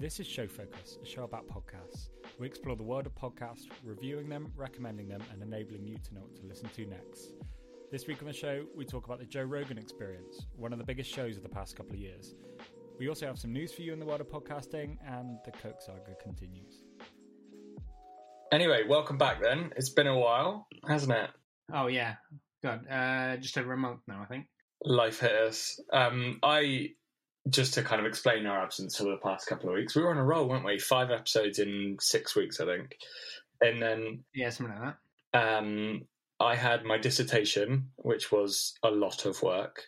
This is Show Focus, a show about podcasts. We explore the world of podcasts, reviewing them, recommending them, and enabling you to know what to listen to next. This week on the show, we talk about the Joe Rogan experience, one of the biggest shows of the past couple of years. We also have some news for you in the world of podcasting, and the Coke saga continues. Anyway, welcome back then. It's been a while, hasn't it? Oh yeah, God, uh, just over a month now, I think. Life hit us. Um, I just to kind of explain our absence for the past couple of weeks. We were on a roll, weren't we? Five episodes in six weeks, I think. And then Yeah, something like that. Um, I had my dissertation, which was a lot of work,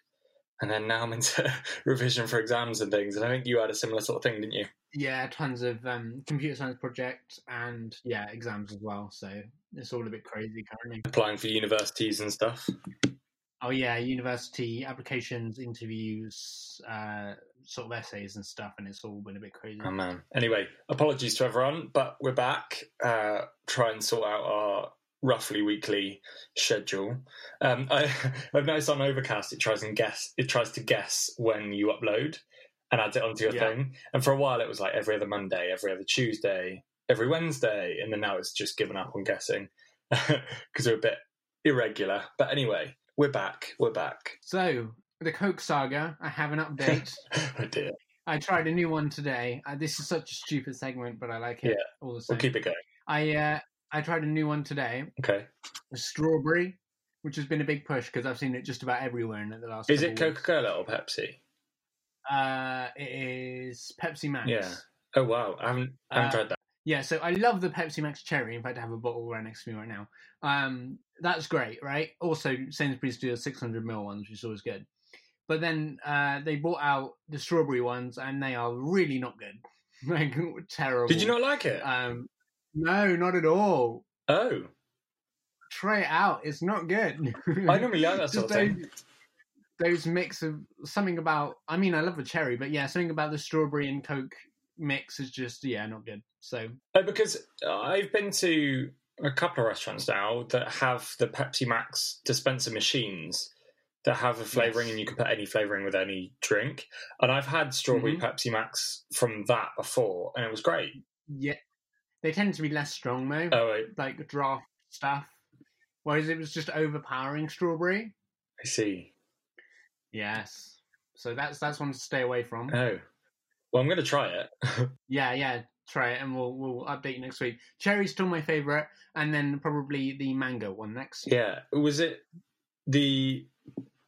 and then now I'm into revision for exams and things. And I think you had a similar sort of thing, didn't you? Yeah, tons of um, computer science projects and yeah, exams as well. So it's all a bit crazy currently. Applying for universities and stuff. Oh yeah, university applications, interviews, uh, sort of essays and stuff, and it's all been a bit crazy. Oh man. Anyway, apologies to everyone, but we're back. Uh, try and sort out our roughly weekly schedule. Um, I, I've noticed on Overcast it tries and guess it tries to guess when you upload and adds it onto your Yeah. thing. And for a while it was like every other Monday, every other Tuesday, every Wednesday, and then now it's just given up on guessing because we're a bit irregular. But anyway, we're back. We're back. So the Coke saga, I have an update. oh dear. I tried a new one today. Uh, this is such a stupid segment, but I like it Yeah, all the same. We'll keep it going. I uh, I tried a new one today, Okay. a strawberry, which has been a big push because I've seen it just about everywhere in the last. Is it Coca Cola or Pepsi? Uh, it is Pepsi Max. Yeah. Oh wow, I haven't, I haven't Uh, tried that. Yeah, so I love the Pepsi Max Cherry. In fact, I have a bottle right next to me right now. Um, that's great, right? Also, Sainsbury's do the 600 ml ones, which is always good. But then uh, they brought out the strawberry ones, and they are really not good. like terrible. Did you not like it? Um, no, not at all. oh, Try it out. It's not good. I normally like that sort of thing. those mix of something about. I mean, I love the cherry, but yeah, something about the strawberry and Coke mix is just yeah, not good. So Uh, because I've been to a couple of restaurants now that have the Pepsi Max dispenser machines that have a flavoring, Yes. and you can put any flavoring with any drink. And I've had strawberry Mhm. Pepsi Max from that before, and it was great. yeah, they tend to be less strong though. Oh, wait, like draft stuff. Whereas it was just overpowering strawberry. I see. Yes. So that's that's one to stay away from. Oh, well, I'm going to try it. Yeah, yeah. Try it, and we'll we'll update you next week. Cherry's still my favorite, and then probably the mango one next. yeah, was it the?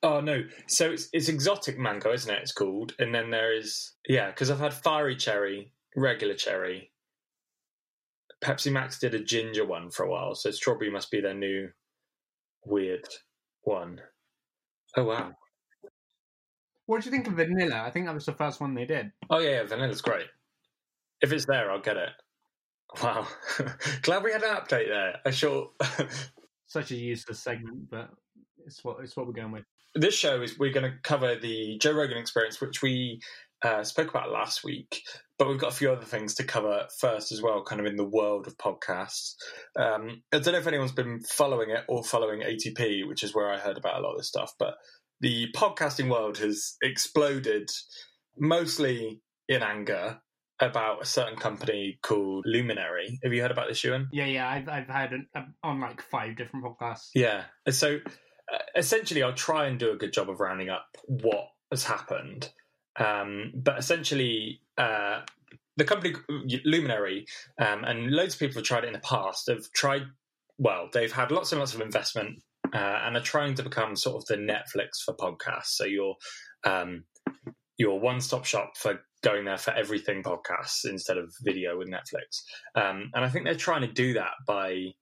Oh no! So it's it's exotic mango, isn't it? It's called, and then there is yeah, because I've had fiery cherry, regular cherry. Pepsi Max did a ginger one for a while, so strawberry must be their new weird one. Oh wow! What do you think of vanilla? I think that was the first one they did. Oh yeah, yeah vanilla's great. If it's there, I'll get it. Wow! Glad we had an update there. A short. Such a useless segment, but it's what it's what we're going with. this show is we're going to cover the Joe Rogan experience, which we uh, spoke about last week, but we've got a few other things to cover first as well, kind of in the world of podcasts. Um, I don't know if anyone's been following it or following ATP, which is where I heard about a lot of this stuff, but the podcasting world has exploded mostly in anger about a certain company called Luminary. Have you heard about this, Ewan? Yeah, yeah. I've I've had it on like five different podcasts. Yeah. And So uh, essentially, I'll try and do a good job of rounding up what has happened. Um, but essentially, uh, the company Luminary um, and loads of people have tried it in the past. Have tried. Well, they've had lots and lots of investment uh, and are trying to become sort of the Netflix for podcasts. So you're um, your one-stop shop for going there for everything podcasts instead of video with Netflix. Um, and I think they're trying to do that by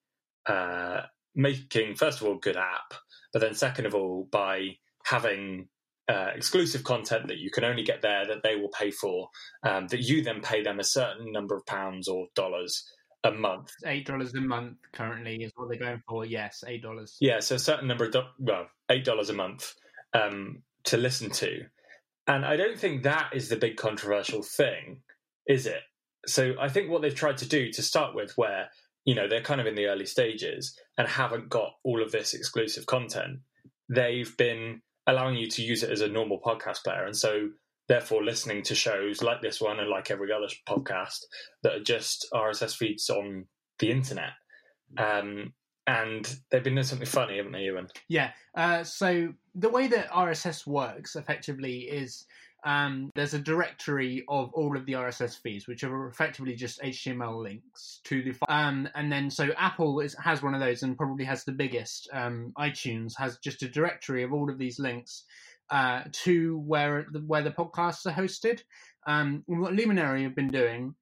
uh, making first of all good app, but then second of all by having uh, exclusive content that you can only get there that they will pay for, um, that you then pay them a certain number of pounds or dollars a month. Eight dollars a month currently is what they're going for. Yes, eight dollars. Yeah, so a certain number of do- well, eight dollars a month um, to listen to, and I don't think that is the big controversial thing, is it? So I think what they've tried to do to start with, where you know they're kind of in the early stages and haven't got all of this exclusive content, they've been allowing you to use it as a normal podcast player, and so therefore listening to shows like this one and like every other podcast that are just RSS feeds on the internet. Um, and they've been doing something funny, haven't they, Ewan? Yeah. Uh, so the way that RSS works effectively is um, there's a directory of all of the RSS feeds, which are effectively just HTML links to the. Um, and then so Apple is, has one of those and probably has the biggest. Um, iTunes has just a directory of all of these links uh, to where the, where the podcasts are hosted. Um, what Luminary have been doing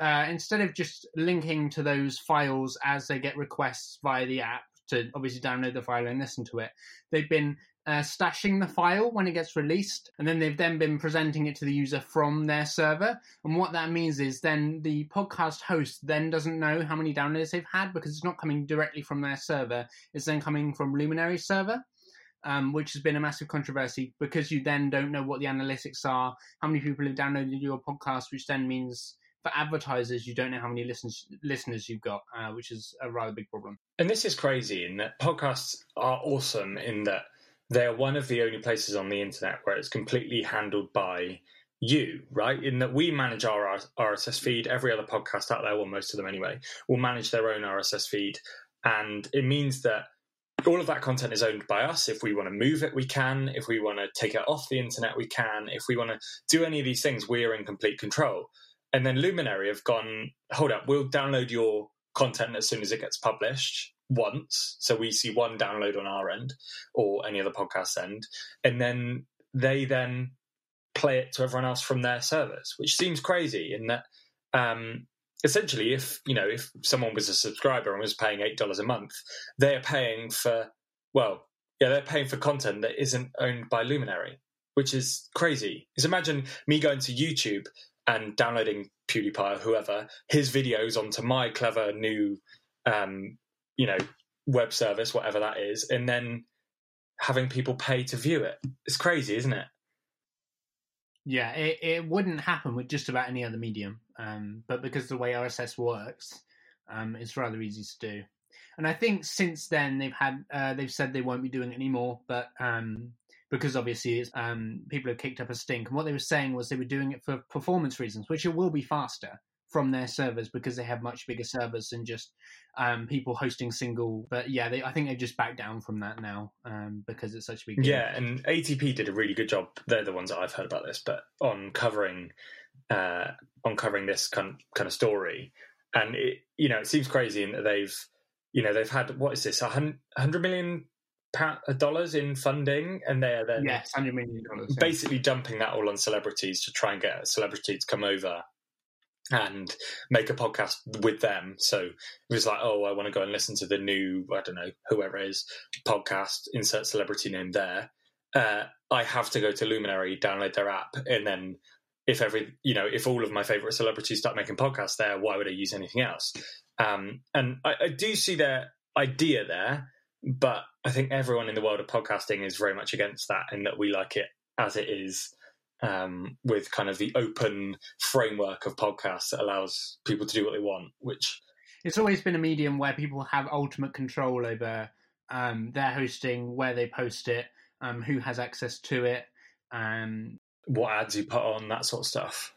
uh, instead of just linking to those files as they get requests via the app to obviously download the file and listen to it, they've been uh, stashing the file when it gets released, and then they've then been presenting it to the user from their server. And what that means is then the podcast host then doesn't know how many downloads they've had because it's not coming directly from their server; it's then coming from Luminary's server. Um, which has been a massive controversy because you then don't know what the analytics are, how many people have downloaded your podcast, which then means for advertisers, you don't know how many listens, listeners you've got, uh, which is a rather big problem. And this is crazy in that podcasts are awesome in that they're one of the only places on the internet where it's completely handled by you, right? In that we manage our RSS feed. Every other podcast out there, well, most of them anyway, will manage their own RSS feed. And it means that all of that content is owned by us. If we want to move it, we can. If we want to take it off the internet, we can. If we want to do any of these things, we are in complete control. And then Luminary have gone, hold up, we'll download your content as soon as it gets published once. So we see one download on our end or any other podcast end. And then they then play it to everyone else from their servers, which seems crazy in that um, essentially if you know if someone was a subscriber and was paying eight dollars a month, they're paying for well, yeah, they're paying for content that isn't owned by Luminary, which is crazy. Because imagine me going to YouTube and downloading PewDiePie or whoever his videos onto my clever new um, you know, web service, whatever that is, and then having people pay to view it. It's crazy, isn't it? Yeah, it, it wouldn't happen with just about any other medium, um, but because the way RSS works, um, it's rather easy to do. And I think since then they've had uh, they've said they won't be doing it anymore, but um, because obviously um, people have kicked up a stink. And what they were saying was they were doing it for performance reasons, which it will be faster from their servers because they have much bigger servers than just um, people hosting single. But yeah, they, I think they've just backed down from that now um, because it's such a big. Yeah, and ATP did a really good job. They're the ones I've heard about this, but on covering uh, on covering this kind kind of story, and it you know it seems crazy in that they've you know they've had what is this a hundred million dollars in funding, and they are then yes, hundred million dollars, basically dumping that all on celebrities to try and get a celebrity to come over and make a podcast with them. So it was like, oh, I want to go and listen to the new, I don't know, whoever is podcast, insert celebrity name there. Uh, I have to go to Luminary, download their app, and then if every, you know, if all of my favorite celebrities start making podcasts there, why would I use anything else? Um, and I, I do see their idea there, but I think everyone in the world of podcasting is very much against that, in that we like it as it is um, with kind of the open framework of podcasts that allows people to do what they want, which it's always been a medium where people have ultimate control over um, their hosting, where they post it, um, who has access to it, um, what ads you put on, that sort of stuff.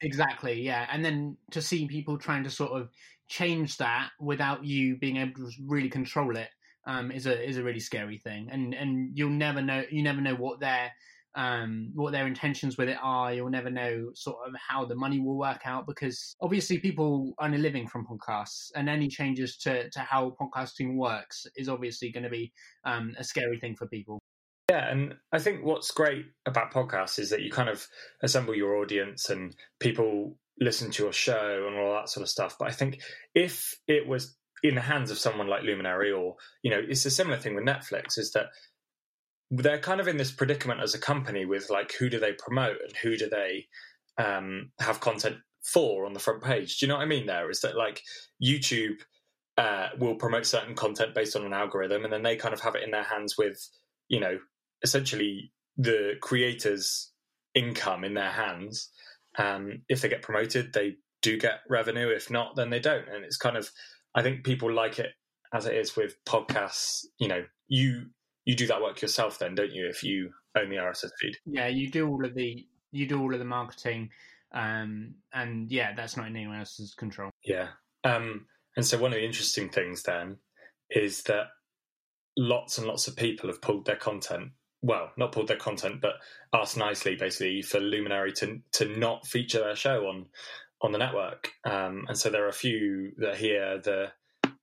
Exactly, yeah. And then to see people trying to sort of change that without you being able to really control it um, is a is a really scary thing. And and you'll never know you never know what their um, what their intentions with it are. You'll never know sort of how the money will work out because obviously people earn a living from podcasts, and any changes to, to how podcasting works is obviously going to be um, a scary thing for people. Yeah, and I think what's great about podcasts is that you kind of assemble your audience and people listen to your show and all that sort of stuff. But I think if it was in the hands of someone like Luminary or, you know, it's a similar thing with Netflix is that they're kind of in this predicament as a company with like who do they promote and who do they um, have content for on the front page. Do you know what I mean? There is that like YouTube uh, will promote certain content based on an algorithm, and then they kind of have it in their hands with you know essentially the creators' income in their hands. Um, if they get promoted, they do get revenue. If not, then they don't. And it's kind of I think people like it as it is with podcasts. You know, you you do that work yourself then, don't you? If you own the RSS feed. Yeah, you do all of the you do all of the marketing, um, and yeah, that's not in anyone else's control. Yeah. Um, and so one of the interesting things then is that lots and lots of people have pulled their content. Well, not pulled their content, but asked nicely, basically, for Luminary to to not feature their show on on the network. Um, and so there are a few that are here. The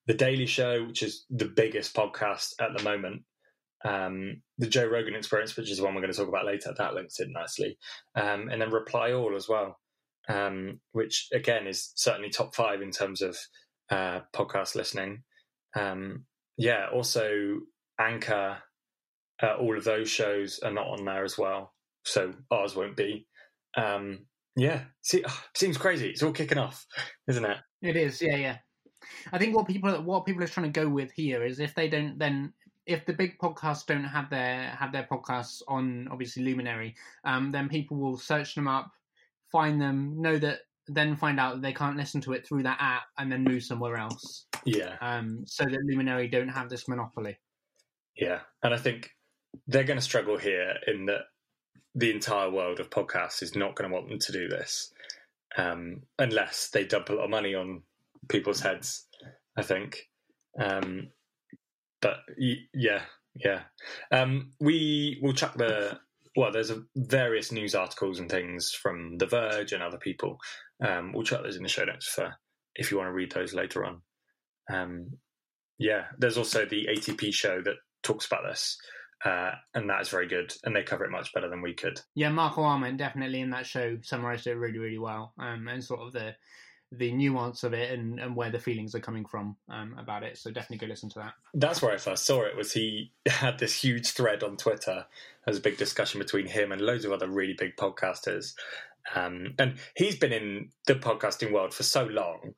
the Daily Show, which is the biggest podcast at the moment. Um, the Joe Rogan Experience, which is the one we're going to talk about later, that links in nicely. Um, and then Reply All as well, um, which again is certainly top five in terms of uh, podcast listening. Um, yeah, also Anchor, uh, all of those shows are not on there as well, so ours won't be. Um, yeah, see, seems crazy. It's all kicking off, isn't it? It is, yeah, yeah. I think what people what people are trying to go with here is if they don't then if the big podcasts don't have their have their podcasts on obviously Luminary, um, then people will search them up, find them, know that then find out that they can't listen to it through that app and then move somewhere else. Yeah. Um, so that Luminary don't have this monopoly. Yeah. And I think they're going to struggle here in that the entire world of podcasts is not going to want them to do this um, unless they dump a lot of money on people's heads, I think. Um, but yeah, yeah. Um, we will chuck the well, there's a, various news articles and things from The Verge and other people. Um, we'll chuck those in the show notes for if you want to read those later on. Um, yeah, there's also the ATP show that talks about this, uh, and that is very good, and they cover it much better than we could. Yeah, Marco Arment definitely in that show summarised it really, really well, um, and sort of the the nuance of it and, and where the feelings are coming from um, about it. So definitely go listen to that. That's where I first saw it. Was he had this huge thread on Twitter? There was a big discussion between him and loads of other really big podcasters, um, and he's been in the podcasting world for so long.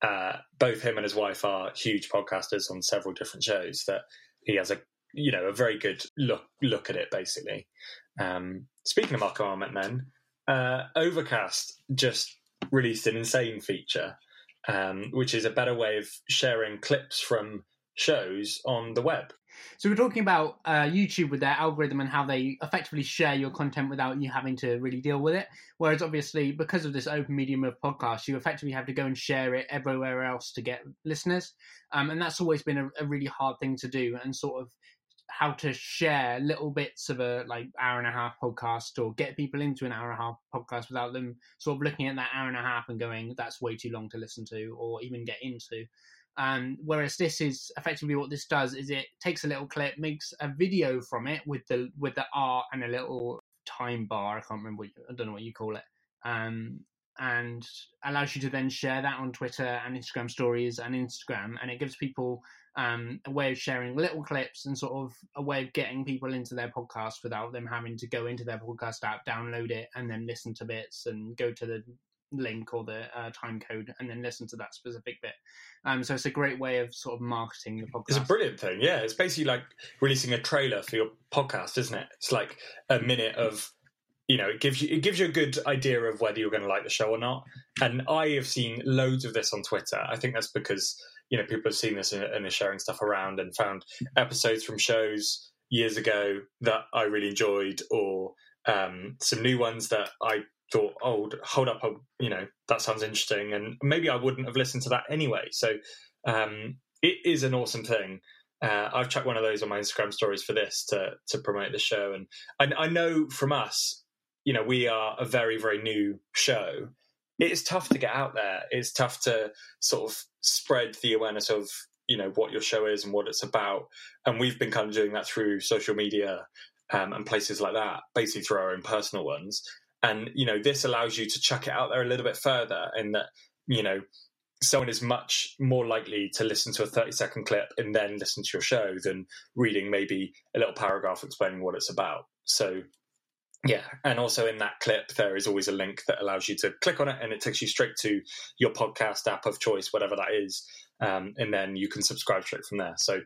Uh, both him and his wife are huge podcasters on several different shows that he has a you know a very good look look at it basically. Um, speaking of Marco Arment, then uh, Overcast just released an insane feature, um, which is a better way of sharing clips from shows on the web. So we're talking about uh, YouTube with their algorithm and how they effectively share your content without you having to really deal with it. Whereas obviously, because of this open medium of podcasts, you effectively have to go and share it everywhere else to get listeners, um, and that's always been a, a really hard thing to do. And sort of how to share little bits of a like hour and a half podcast or get people into an hour and a half podcast without them sort of looking at that hour and a half and going that's way too long to listen to or even get into. Um, whereas this is effectively what this does is it takes a little clip makes a video from it with the with the art and a little time bar i can't remember what you, i don't know what you call it um, and allows you to then share that on twitter and instagram stories and instagram and it gives people um, a way of sharing little clips and sort of a way of getting people into their podcast without them having to go into their podcast app, download it, and then listen to bits and go to the link or the uh, time code and then listen to that specific bit. Um, so it's a great way of sort of marketing the podcast. It's a brilliant thing. Yeah, it's basically like releasing a trailer for your podcast, isn't it? It's like a minute of you know, it gives you it gives you a good idea of whether you're going to like the show or not. And I have seen loads of this on Twitter. I think that's because you know people have seen this and, are sharing stuff around and found episodes from shows years ago that I really enjoyed, or um, some new ones that I thought, oh, hold up, you know, that sounds interesting, and maybe I wouldn't have listened to that anyway. So um, it is an awesome thing. Uh, I've chucked one of those on my Instagram stories for this to to promote the show, and I, I know from us, you know, we are a very very new show, it's tough to get out there. It's tough to sort of spread the awareness of you know what your show is and what it's about. And we've been kind of doing that through social media um, and places like that, basically through our own personal ones. And you know, this allows you to chuck it out there a little bit further, in that you know someone is much more likely to listen to a 30 second clip and then listen to your show than reading maybe a little paragraph explaining what it's about. So yeah, and also in that clip, there is always a link that allows you to click on it, and it takes you straight to your podcast app of choice, whatever that is, um, and then you can subscribe straight from there. So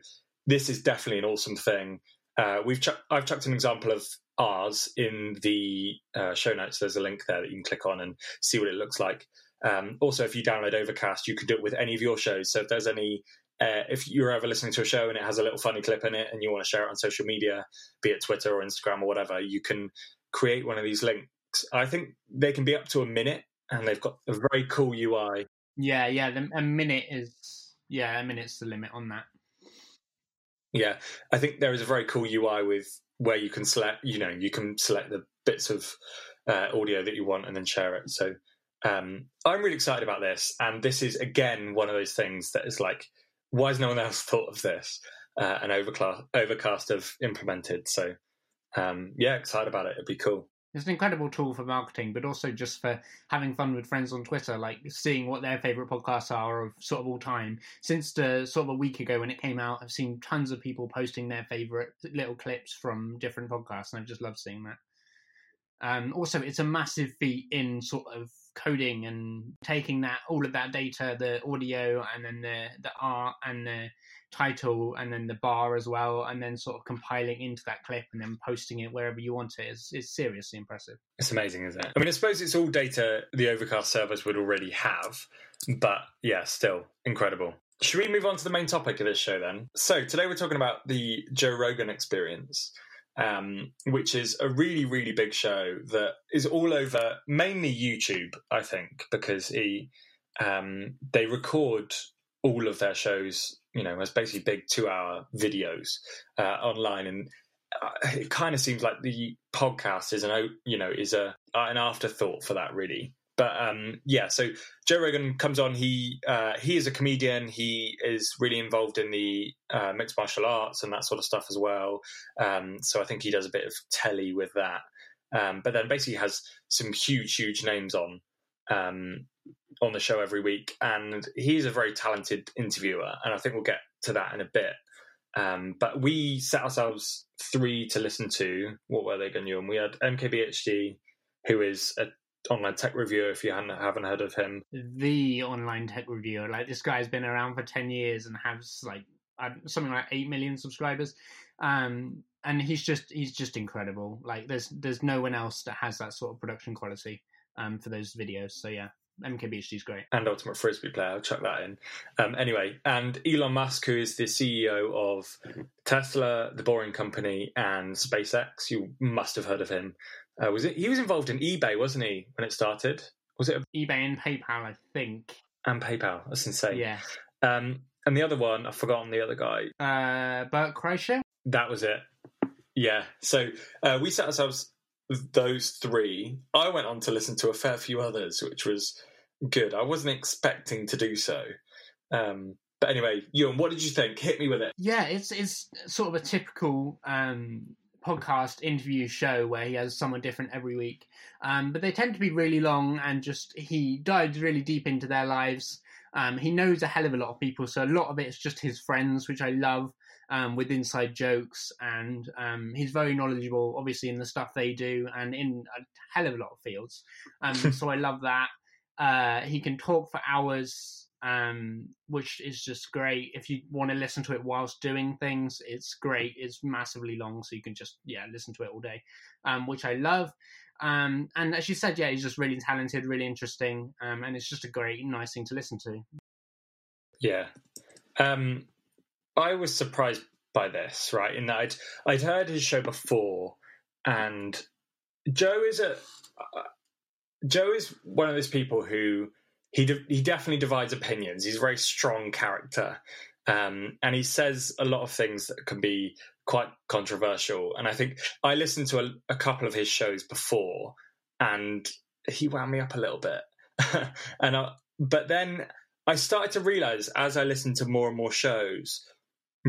this is definitely an awesome thing. Uh, we've ch- I've chucked an example of ours in the uh, show notes. There's a link there that you can click on and see what it looks like. Um, also, if you download Overcast, you can do it with any of your shows. So if there's any uh, if you're ever listening to a show and it has a little funny clip in it and you want to share it on social media, be it Twitter or Instagram or whatever, you can create one of these links. I think they can be up to a minute, and they've got a very cool UI. Yeah, yeah. The, a minute is yeah, a minute's the limit on that. Yeah, I think there is a very cool UI with where you can select. You know, you can select the bits of uh, audio that you want and then share it. So um, I'm really excited about this, and this is again one of those things that is like, why has no one else thought of this? Uh, and Overcast, Overcast have implemented. So um, yeah, excited about it. It'd be cool. It's an incredible tool for marketing, but also just for having fun with friends on Twitter, like seeing what their favorite podcasts are of sort of all time. Since the sort of a week ago when it came out, I've seen tons of people posting their favorite little clips from different podcasts, and I've just loved seeing that. Um, also, it's a massive feat in sort of coding and taking that all of that data, the audio and then the the art and the title and then the bar as well, and then sort of compiling into that clip and then posting it wherever you want it is is seriously impressive. It's amazing, isn't it? I mean, I suppose it's all data the Overcast servers would already have, but yeah, still incredible. Should we move on to the main topic of this show then? So today we're talking about the Joe Rogan experience um, which is a really, really big show that is all over mainly YouTube, I think, because he um, they record all of their shows, you know, as basically big two-hour videos uh, online, and uh, it kind of seems like the podcast is an, you know, is a an afterthought for that, really. But um, yeah, so Joe Rogan comes on. He uh, he is a comedian. He is really involved in the uh, mixed martial arts and that sort of stuff as well. Um, so I think he does a bit of telly with that. Um, but then basically has some huge, huge names on um, on the show every week, and he's a very talented interviewer. And I think we'll get to that in a bit. Um, but we set ourselves three to listen to. What were they, Ganu? And we had MKBHD, who is a online tech reviewer if you haven't, heard of him. The online tech reviewer. Like this guy's been around for 10 years and has like something like 8 million subscribers. Um, and he's just he's just incredible. Like there's there's no one else that has that sort of production quality um, for those videos. So yeah, MKBHD is great. And Ultimate Frisbee player, I'll chuck that in. Um, anyway, and Elon Musk, who is the CEO of Tesla, the Boring Company, and SpaceX, you must have heard of him. Uh, was it? He was involved in eBay, wasn't he, when it started? Was it a... eBay and PayPal? I think. And PayPal. That's insane. Yeah. Um, and the other one, I've forgotten the other guy. Uh, Bert Kreischer. That was it. Yeah. So uh, we set ourselves those three. I went on to listen to a fair few others, which was good. I wasn't expecting to do so. Um, but anyway, Ewan, what did you think? Hit me with it. Yeah, it's it's sort of a typical um, podcast interview show where he has someone different every week. Um, but they tend to be really long and just he dives really deep into their lives. Um, he knows a hell of a lot of people, so a lot of it is just his friends, which I love, um, with inside jokes. And um, he's very knowledgeable, obviously, in the stuff they do and in a hell of a lot of fields. Um, so I love that. Uh, he can talk for hours um, which is just great. If you want to listen to it whilst doing things, it's great. It's massively long, so you can just yeah listen to it all day, um, which I love. Um, and as you said, yeah, he's just really talented, really interesting, um, and it's just a great, nice thing to listen to. Yeah, um, I was surprised by this, right? In that I'd I'd heard his show before, and Joe is a uh, Joe is one of those people who he de- he definitely divides opinions. He's a very strong character, um, and he says a lot of things that can be quite controversial. And I think I listened to a, a couple of his shows before, and he wound me up a little bit. and I, but then I started to realize as I listened to more and more shows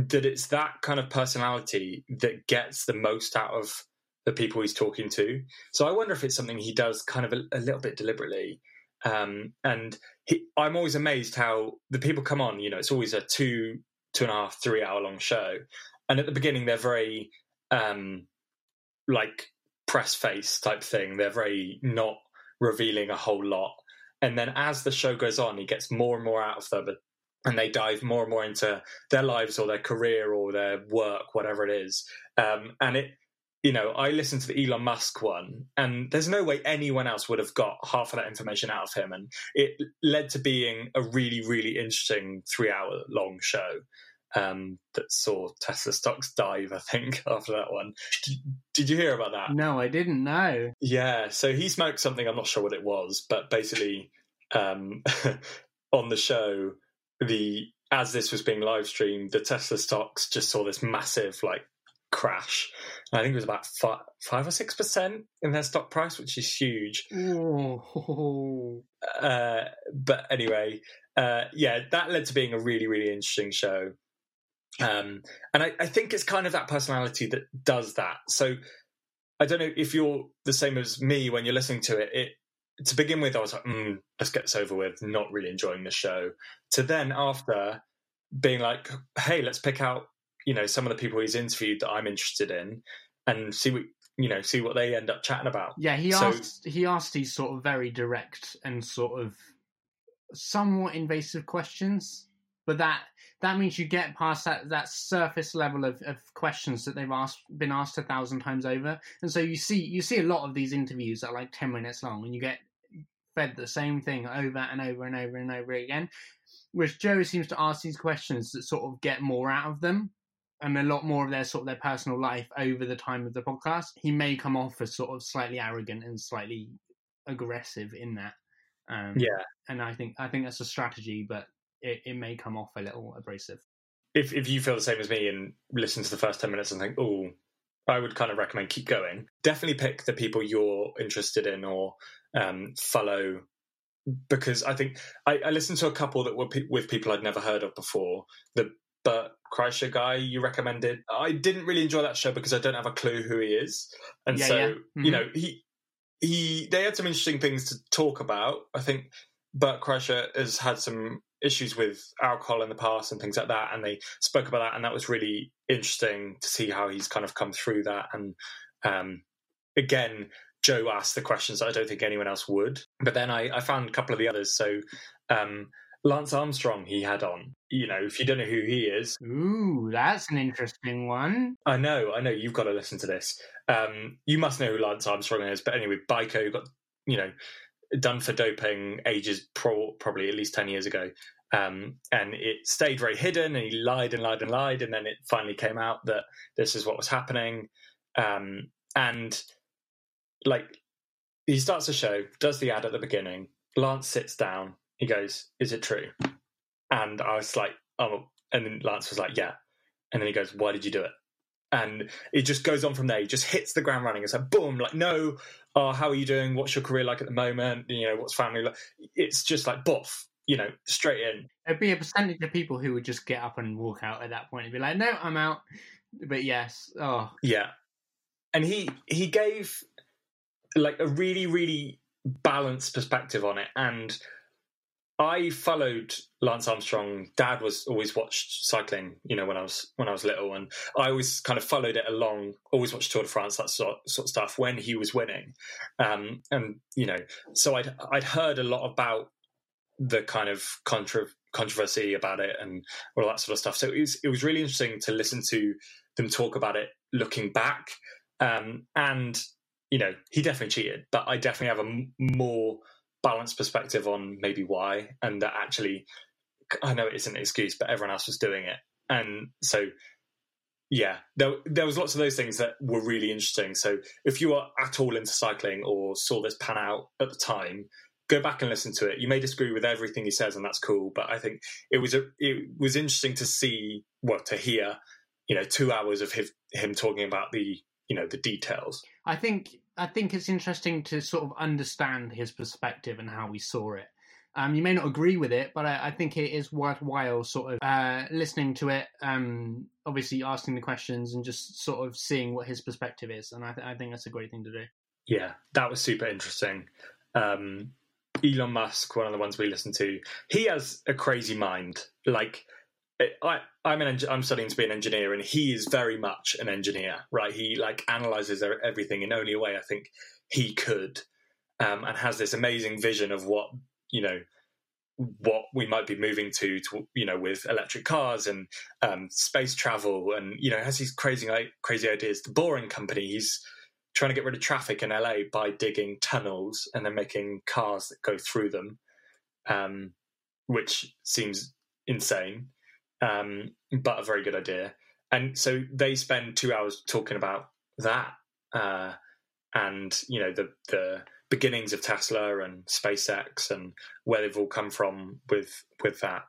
that it's that kind of personality that gets the most out of the people he's talking to. So I wonder if it's something he does kind of a, a little bit deliberately um, and he, I'm always amazed how the people come on. You know, it's always a two, two and a half, three hour long show, and at the beginning they're very um, like press face type thing. They're very not revealing a whole lot, and then as the show goes on, he gets more and more out of them, and they dive more and more into their lives or their career or their work, whatever it is. Um, and it you know, I listened to the Elon Musk one, and there's no way anyone else would have got half of that information out of him. And it led to being a really, really interesting three hour long show. um, that saw Tesla stocks dive. I think after that one. Did, did you hear about that? No, I didn't know. Yeah, so he smoked something. I'm not sure what it was, but basically, um, on the show, the as this was being live streamed, the Tesla stocks just saw this massive like crash. I think it was about five, five or six percent in their stock price, which is huge. Uh, but anyway, uh, yeah, that led to being a really, really interesting show. Um, and I, I, think it's kind of that personality that does that. So I don't know if you're the same as me when you're listening to it. It to begin with, I was like, mm, let's get this over with. Not really enjoying the show. To then after being like, hey, let's pick out you know some of the people he's interviewed that I'm interested in and see what you know see what they end up chatting about. Yeah, he so, asked he asked these sort of very direct and sort of somewhat invasive questions, but that that means you get past that that surface level of, of questions that they've asked been asked a thousand times over, and so you see you see a lot of these interviews that are like ten minutes long, and you get fed the same thing over and over and over and over again. Whereas Joe seems to ask these questions that sort of get more out of them and a lot more of their sort of their personal life over the time of the podcast. He may come off as sort of slightly arrogant and slightly aggressive in that. Um, yeah, and I think I think that's a strategy, but it, it may come off a little abrasive. If if you feel the same as me and listen to the first ten minutes and think, oh, I would kind of recommend keep going. Definitely pick the people you're interested in or um, follow because I think I, I, listened to a couple that were pe- with people I'd never heard of before. The Bert Kreischer guy you recommended, I didn't really enjoy that show because I don't have a clue who he is, and yeah, so yeah. Mm-hmm. you know he he they had some interesting things to talk about. I think Bert Kreischer has had some issues with alcohol in the past and things like that, and they spoke about that, and that was really interesting to see how he's kind of come through that. And um, again, Joe asked the questions that I don't think anyone else would. But then I, I found a couple of the others. So um, Lance Armstrong, he had on. You know, if you don't know who he is, ooh, that's an interesting one. I know, I know. You've got to listen to this. Um, you must know who Lance Armstrong is. But anyway, Bico got you know done for doping ages, pro- probably at least ten years ago. Um, and it stayed very hidden, and he lied and lied and lied, and then it finally came out that this is what was happening. Um, and like he starts the show, does the ad at the beginning. Lance sits down. He goes, "Is it true?" And I was like, "Oh," and then Lance was like, "Yeah." And then he goes, "Why did you do it?" And it just goes on from there. He just hits the ground running. It's like boom, like no, oh, how are you doing? What's your career like at the moment? You know, what's family like? It's just like buff, you know, straight in. There'd be a percentage of people who would just get up and walk out at that point and be like, "No, I'm out." But yes, oh yeah, and he he gave like a really really balanced perspective on it and I followed Lance Armstrong. Dad was always watched cycling, you know, when I was when I was little, and I always kind of followed it along. Always watched Tour de France, that sort, sort of stuff when he was winning, um, and you know, so I'd I'd heard a lot about the kind of contra- controversy about it and all that sort of stuff. So it was it was really interesting to listen to them talk about it looking back, um, and you know, he definitely cheated, but I definitely have a m- more balanced perspective on maybe why, and that actually, I know it isn't an excuse, but everyone else was doing it, and so yeah, there there was lots of those things that were really interesting. So if you are at all into cycling or saw this pan out at the time, go back and listen to it. You may disagree with everything he says, and that's cool. But I think it was a, it was interesting to see, well, to hear, you know, two hours of him, him talking about the you know the details. I think I think it's interesting to sort of understand his perspective and how he saw it. Um, you may not agree with it, but I, I think it is worthwhile sort of uh, listening to it. Um, obviously, asking the questions and just sort of seeing what his perspective is, and I, th- I think that's a great thing to do. Yeah, that was super interesting. Um, Elon Musk, one of the ones we listened to, he has a crazy mind. Like I, I'm an I'm studying to be an engineer, and he is very much an engineer, right? He like analyzes everything in only a way I think he could, um, and has this amazing vision of what you know what we might be moving to, to you know, with electric cars and um, space travel, and you know, has these crazy like crazy ideas. The Boring Company, he's trying to get rid of traffic in LA by digging tunnels and then making cars that go through them, um, which seems insane. Um, but a very good idea. And so they spend two hours talking about that, uh, and you know the the beginnings of Tesla and SpaceX and where they've all come from with with that.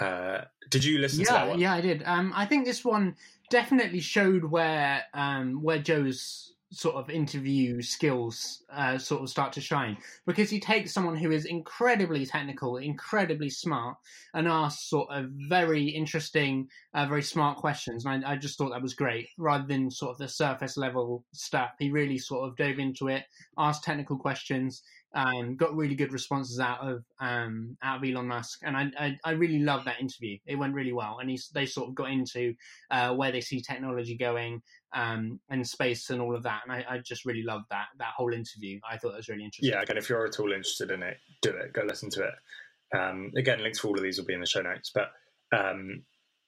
Uh, did you listen yeah, to that one? Yeah, I did. Um, I think this one definitely showed where um, where Joe's sort of interview skills uh, sort of start to shine because he takes someone who is incredibly technical, incredibly smart, and asks sort of very interesting, uh, very smart questions. And I, I, just thought that was great rather than sort of the surface level stuff. He really sort of dove into it, asked technical questions, um, got really good responses out of um, out of Elon Musk, and I, I, I really love that interview. It went really well, and he's, they sort of got into uh, where they see technology going um, and space and all of that, and I, I just really loved that that whole interview. I thought it was really interesting. Yeah, again, if you're at all interested in it, do it. Go listen to it. Um, again, links for all of these will be in the show notes, but um,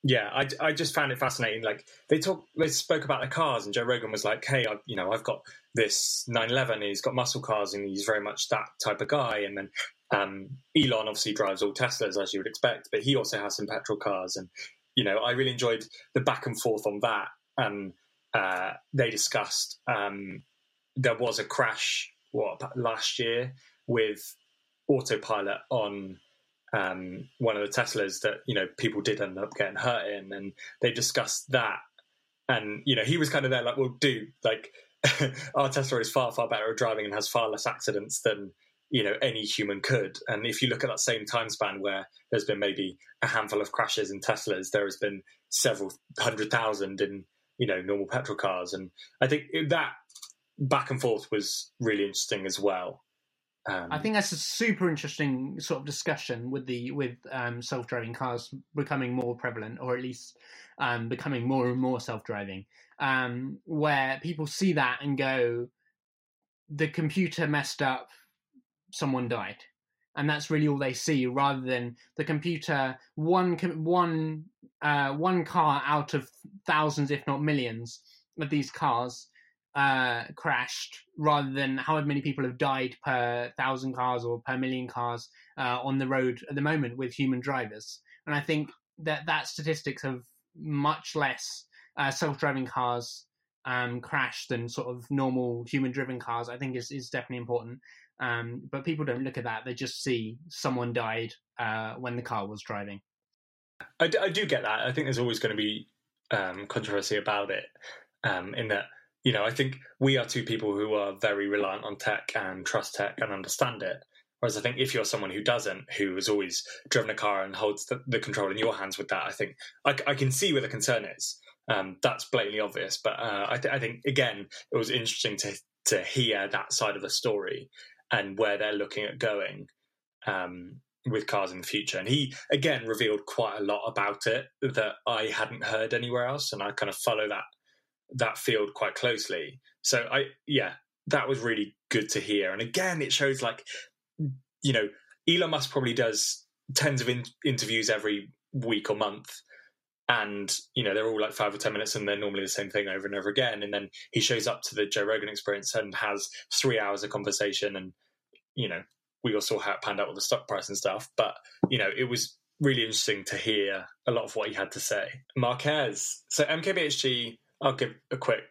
yeah, I, I just found it fascinating. Like they talk, they spoke about the cars, and Joe Rogan was like, "Hey, I, you know, I've got this 911. He's got muscle cars, and he's very much that type of guy." And then um, Elon obviously drives all Teslas, as you would expect, but he also has some petrol cars. And you know, I really enjoyed the back and forth on that. And uh, they discussed um, there was a crash what last year with autopilot on um, one of the Teslas that you know people did end up getting hurt in, and they discussed that. And you know, he was kind of there like, "Well, dude, like our Tesla is far far better at driving and has far less accidents than you know any human could." And if you look at that same time span where there's been maybe a handful of crashes in Teslas, there has been several hundred thousand in you know normal petrol cars, and I think that back and forth was really interesting as well. Um, I think that's a super interesting sort of discussion with the with um, self driving cars becoming more prevalent, or at least um, becoming more and more self driving, um, where people see that and go, "The computer messed up, someone died," and that's really all they see, rather than the computer one one uh, one car out of thousands, if not millions, of these cars uh, crashed rather than however many people have died per thousand cars or per million cars uh, on the road at the moment with human drivers. And I think that that statistics of much less uh, self-driving cars um, than sort of normal human-driven cars. I think is is definitely important. Um, but people don't look at that; they just see someone died uh, when the car was driving. I, I do get that. I think there's always going to be um, controversy about it, um, in that you know, I think we are two people who are very reliant on tech and trust tech and understand it. Whereas I think if you're someone who doesn't, who has always driven a car and holds the, the control in your hands with that, I think I, I can see where the concern is. Um, that's blatantly obvious, but uh, I, th- I, think again it was interesting to to hear that side of the story and where they're looking at going um, with cars in the future. And he again revealed quite a lot about it that I hadn't heard anywhere else, and I kind of follow that that field quite closely. So I yeah, that was really good to hear. And again, it shows like you know Elon Musk probably does tens of in- interviews every week or month. And you know they're all like five or ten minutes, and they're normally the same thing over and over again. And then he shows up to the Joe Rogan Experience and has three hours of conversation. And you know we all saw how it panned out with the stock price and stuff. But you know it was really interesting to hear a lot of what he had to say. Marques. so MKBHD I'll give a quick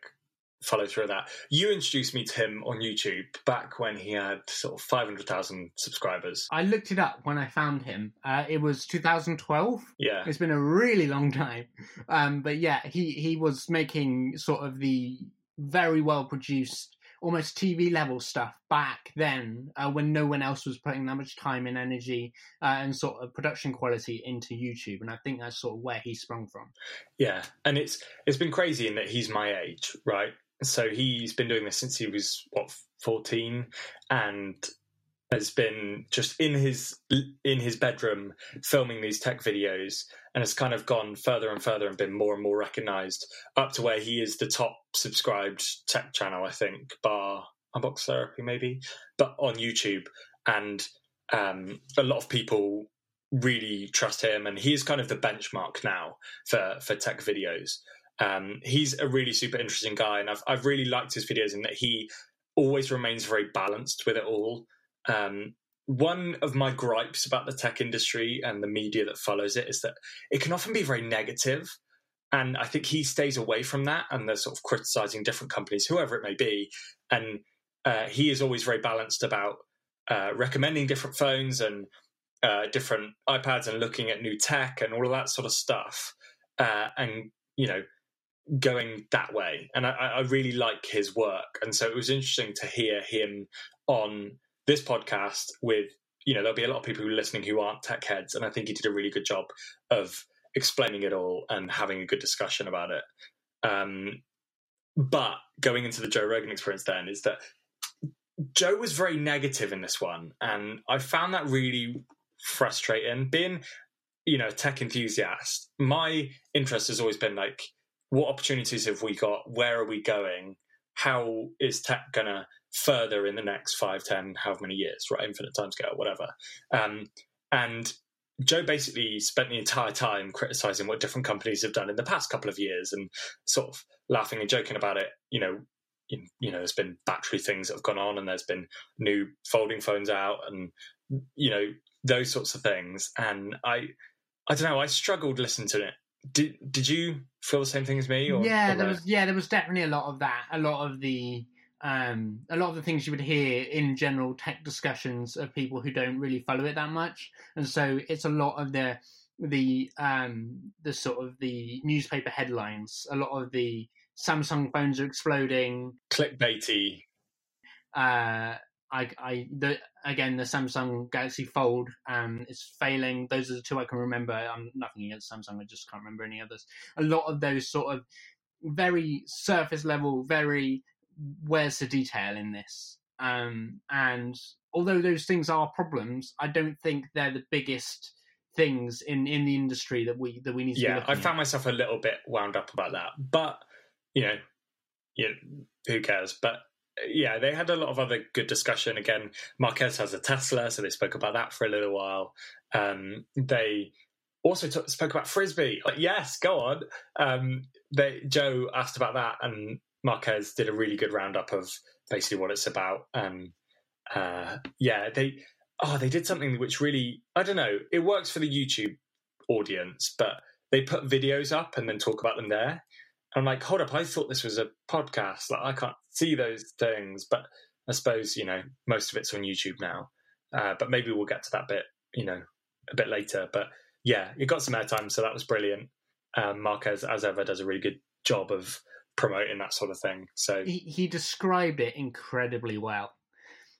follow through of that. You introduced me to him on YouTube back when he had sort of 500,000 subscribers. I looked it up when I found him. Uh, it was 2012. Yeah. It's been a really long time. Um, but yeah, he, he was making sort of the very well produced almost TV level stuff back then uh, when no one else was putting that much time and energy uh, and sort of production quality into YouTube. And I think that's sort of where he sprung from. Yeah, and it's it's been crazy in that he's my age, right? So he's been doing this since he was what fourteen, and has been just in his in his bedroom filming these tech videos and has kind of gone further and further and been more and more recognized up to where he is the top subscribed tech channel i think bar unbox therapy maybe but on youtube. And um, a lot of people really trust him and he's kind of the benchmark now for for tech videos. Um, he's a really super interesting guy and I've, I've really liked his videos in that he always remains very balanced with it all um, one of my gripes about the tech industry and the media that follows it is that it can often be very negative and i think he stays away from that and the sort of criticizing different companies whoever it may be and uh, he is always very balanced about uh, recommending different phones and uh, different ipads and looking at new tech and all of that sort of stuff uh, and you know going that way. And I, I really like his work and so it was interesting to hear him on this podcast with you know there'll be a lot of people who are listening who aren't tech heads and i think he did a really good job of explaining it all and having a good discussion about it. Um, but going into the joe rogan experience then is that joe was very negative in this one and i found that really frustrating. Being you know a tech enthusiast my interest has always been like what opportunities have we got? Where are we going? How is tech gonna further in the next five, ten, however many years, right? Infinite timescale, whatever. Um, and Joe basically spent the entire time criticizing what different companies have done in the past couple of years and sort of laughing and joking about it. You know, you, you know, there's been battery things that have gone on, and there's been new folding phones out, and you know those sorts of things. And I, I don't know, I struggled listening to it. Did Did you feel the same thing as me? Or, yeah, or there was yeah, there was definitely a lot of that. A lot of the um, a lot of the things you would hear in general tech discussions of people who don't really follow it that much, and so it's a lot of the the um, the sort of the newspaper headlines. A lot of the Samsung phones are exploding, clickbaity. Uh, I, I, the, again, the Samsung Galaxy Fold um, is failing. Those are the two I can remember. I'm nothing against Samsung. I just can't remember any others. A lot of those sort of very surface level, very where's the detail in this? Um, and although those things are problems, I don't think they're the biggest things in in the industry that we that we need to yeah i found at. myself a little bit wound up about that but you know you know, who cares? But yeah they had a lot of other good discussion. Again Marques has a tesla so they spoke about that for a little while. Um, they also t- spoke about frisbee. Like yes go on. Um, they joe asked about that and Marques did a really good roundup of basically what it's about. Um, uh, yeah, they oh they did something which really I don't know. It works for the YouTube audience, but they put videos up and then talk about them there. I'm like, hold up, I thought this was a podcast. Like I can't see those things, but I suppose you know most of it's on YouTube now. Uh, but maybe we'll get to that bit, you know, a bit later. But yeah, it got some airtime, so that was brilliant. Um, Marques, as ever, does a really good job of promoting that sort of thing. So he, he described it incredibly well.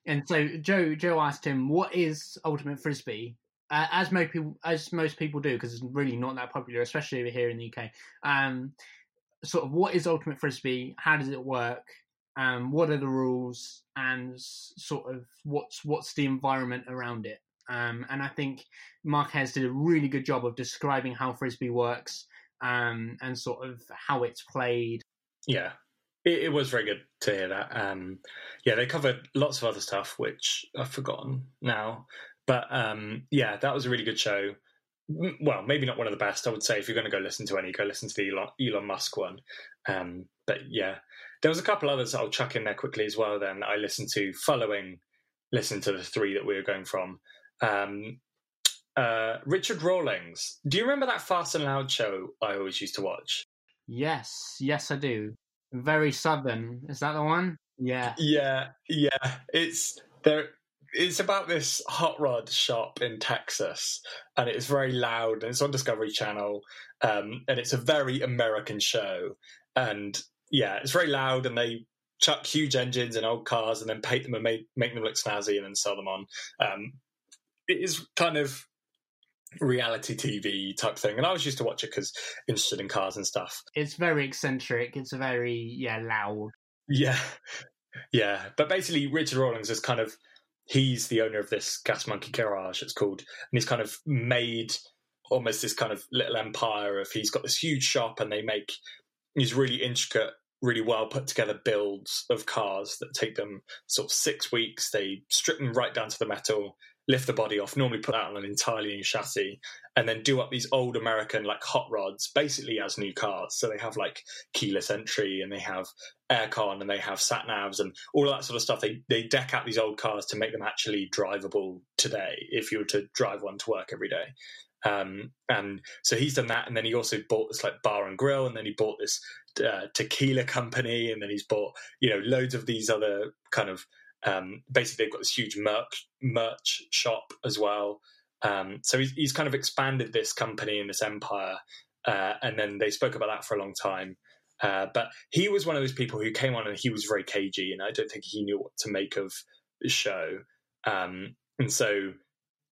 And so Joe Joe asked him, "What is ultimate frisbee?" Uh, as most people as most people do, because it's really not that popular, especially over here in the UK. Um, sort of, what is ultimate frisbee? How does it work? Um, what are the rules? And sort of, what's what's the environment around it? Um, and I think Marques did a really good job of describing how frisbee works um, and sort of how it's played yeah, it, it, was very good to hear that. Um, yeah, they covered lots of other stuff which I've forgotten now, but um, yeah, that was a really good show. Well, maybe not one of the best. I would say if you're going to go listen to any, go listen to the Elon, Elon Musk one. Um, but yeah, there was a couple others I'll chuck in there quickly as well. Then I listened to following, listen to the three that we were going from. Um, uh, Richard Rawlings. Do you remember that Fast and Loud show I always used to watch? Yes, yes, I do. Very southern. Is that the one? Yeah. Yeah, yeah. It's there. It's about this hot rod shop in Texas, and it's very loud, and it's on Discovery Channel, um, and it's a very American show, and yeah, it's very loud, and they chuck huge engines in old cars and then paint them and make, make them look snazzy and then sell them on. Um, it is kind of reality TV type thing. And I was used to watch it because interested in cars and stuff. It's very eccentric. It's a very yeah loud. Yeah, yeah. But basically, Richard Rawlings is kind of he's the owner of this Gas Monkey Garage. It's called, and he's kind of made almost this kind of little empire of he's got this huge shop and they make these really intricate really well put together builds of cars that take them sort of six weeks they strip them right down to the metal lift the body off, normally put that on an entirely new chassis, and then do up these old American like hot rods, basically as new cars. So they have like keyless entry and they have aircon and they have sat navs and all that sort of stuff. They they deck out these old cars to make them actually drivable today if you were to drive one to work every day. Um, and so he's done that, and then he also bought this like bar and grill, and then he bought this uh, tequila company, and then he's bought you know loads of these other kind of um, basically, they've got this huge merch merch shop as well. Um, so he's, he's kind of expanded this company and this empire, uh, and then they spoke about that for a long time. Uh, but he was one of those people who came on and he was very cagey, and I don't think he knew what to make of the show. Um, and so,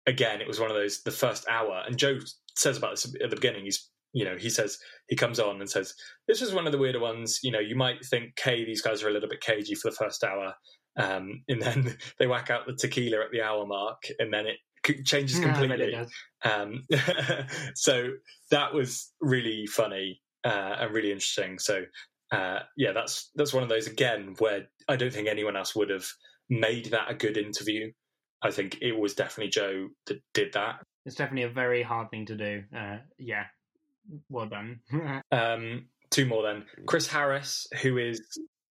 again, it was one of those the first hour. And Joe says about this at the beginning. He's you know, he says he comes on and says, "This was one of the weirder ones." You know, you might think, "Hey, these guys are a little bit cagey for the first hour," Um, and then they whack out the tequila at the hour mark, and then it changes completely. um, so that was really funny uh, and really interesting. So uh, yeah, that's that's one of those again where I don't think anyone else would have made that a good interview. I think it was definitely Joe that did that. It's definitely a very hard thing to do. Uh, yeah, well done. um, two more then. Chris Harris, who is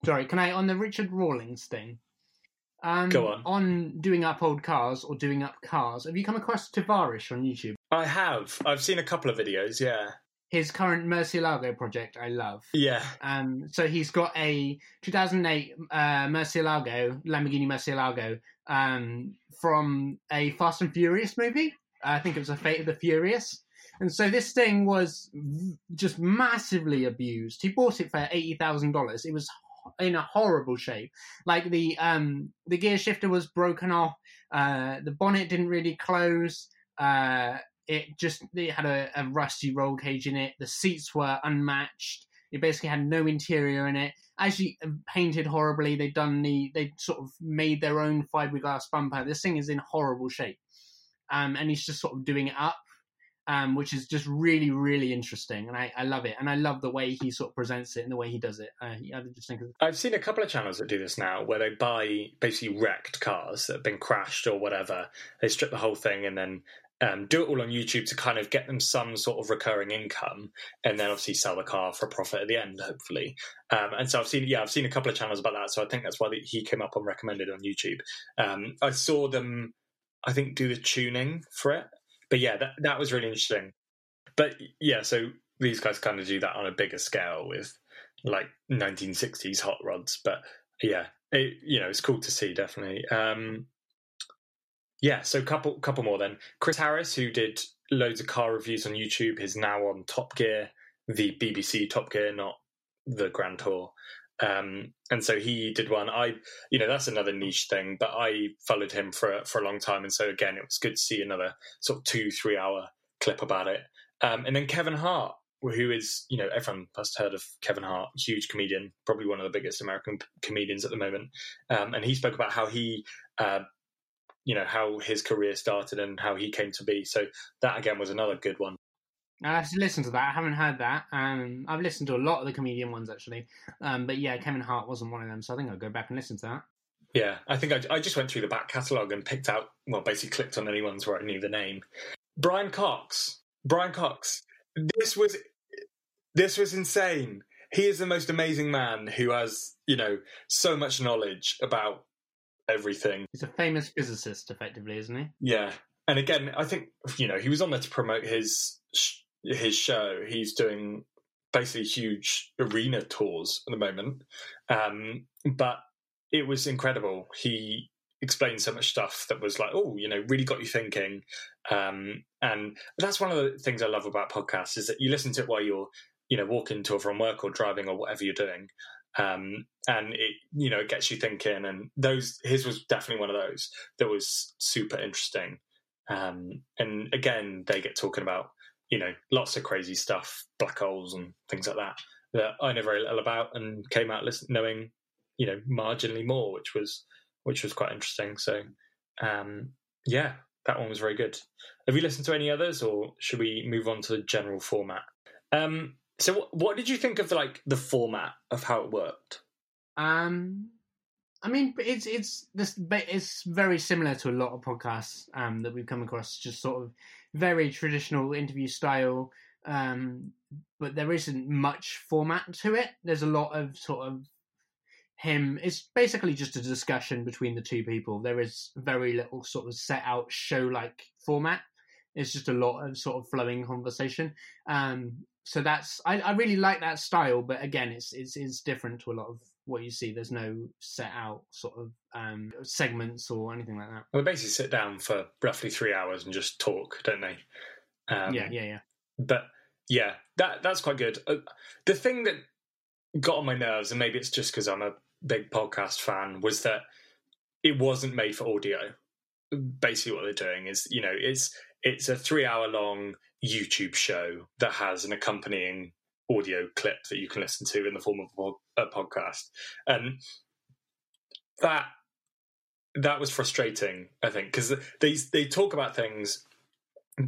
sorry, can I on the Richard Rawlings thing? Um, Go on. On doing up old cars or doing up cars, have you come across Tavarish on YouTube? I have. I've seen a couple of videos. Yeah. His current Murcielago project, I love. Yeah. Um. So he's got a 2008 uh, Murcielago, Lamborghini Murcielago, um, from a Fast and Furious movie. I think it was a Fate of the Furious. And so this thing was just massively abused. He bought it for eighty thousand dollars. It was in a horrible shape. Like the um the gear shifter was broken off. Uh, the bonnet didn't really close. Uh, it just it had a, a rusty roll cage in it. The seats were unmatched. It basically had no interior in it. Actually painted horribly. They'd done the they sort of made their own fiberglass bumper. This thing is in horrible shape. Um, and he's just sort of doing it up um, which is just really, really interesting, and I, I, love it, and I love the way he sort of presents it and the way he does it. Uh, I just think I've seen a couple of channels that do this now, where they buy basically wrecked cars that have been crashed or whatever. They strip the whole thing and then um, do it all on YouTube to kind of get them some sort of recurring income, and then obviously sell the car for a profit at the end, hopefully. Um, and so I've seen, yeah, I've seen a couple of channels about that. So I think that's why he came up on recommended on YouTube. Um, I saw them, I think, do the tuning for it but yeah, that that was really interesting. But yeah, so these guys kind of do that on a bigger scale with like 1960s hot rods. But yeah, it, you know, it's cool to see definitely. Um, yeah, so couple couple more then. Chris Harris, who did loads of car reviews on YouTube, is now on Top Gear, the BBC Top Gear, not the Grand Tour. Um, and so he did one. I, you know, that's another niche thing, but I followed him for for a long time, and so again, it was good to see another sort of two three hour clip about it. Um, and then Kevin Hart, who is, you know, everyone have heard of Kevin Hart, huge comedian, probably one of the biggest American comedians at the moment. Um, and he spoke about how he, uh, you know, how his career started and how he came to be. So that again was another good one. I have to listen to that. I haven't heard that. Um, I've listened to a lot of the comedian ones actually, um, but yeah, Kevin Hart wasn't one of them. So I think I'll go back and listen to that. Yeah, I think I, I just went through the back catalogue and picked out, well, basically clicked on any ones where I knew the name. Brian Cox. Brian Cox. This was this was insane. He is the most amazing man who has, you know, so much knowledge about everything. He's a famous physicist, effectively, isn't he? Yeah. And again, I think, you know, he was on there to promote his his show, he's doing basically huge arena tours at the moment. Um, but it was incredible. He explained so much stuff that was like, oh, you know, really got you thinking. Um, and that's one of the things I love about podcasts is that you listen to it while you're, you know, walking to or from work or driving or whatever you're doing. Um, and it, you know, it gets you thinking. And those, his was definitely one of those that was super interesting. Um, and again, they get talking about you know, lots of crazy stuff, black holes and things like that that I know very little about, and came out listen, knowing, you know, marginally more, which was which was quite interesting. So, um, yeah, that one was very good. Have you listened to any others, or should we move on to the general format? Um, so, what, what did you think of the, like the format of how it worked? Um, I mean, it's it's this it's very similar to a lot of podcasts um, that we've come across. Just sort of very traditional interview style, um, but there isn't much format to it. There's a lot of sort of him. It's basically just a discussion between the two people. There is very little sort of set out show like format. It's just a lot of sort of flowing conversation. Um, so that's I, I really like that style, but again, it's it's it's different to a lot of what you see. There's no set out sort of um, segments or anything like that. Well, they basically sit down for roughly three hours and just talk, don't they? Um, yeah, yeah, yeah. But yeah, that that's quite good. Uh, the thing that got on my nerves, and maybe it's just because I'm a big podcast fan, was that it wasn't made for audio. Basically, what they're doing is, you know, it's it's a three hour long YouTube show that has an accompanying audio clip that you can listen to in the form of a podcast, and that that was frustrating. I think because they they talk about things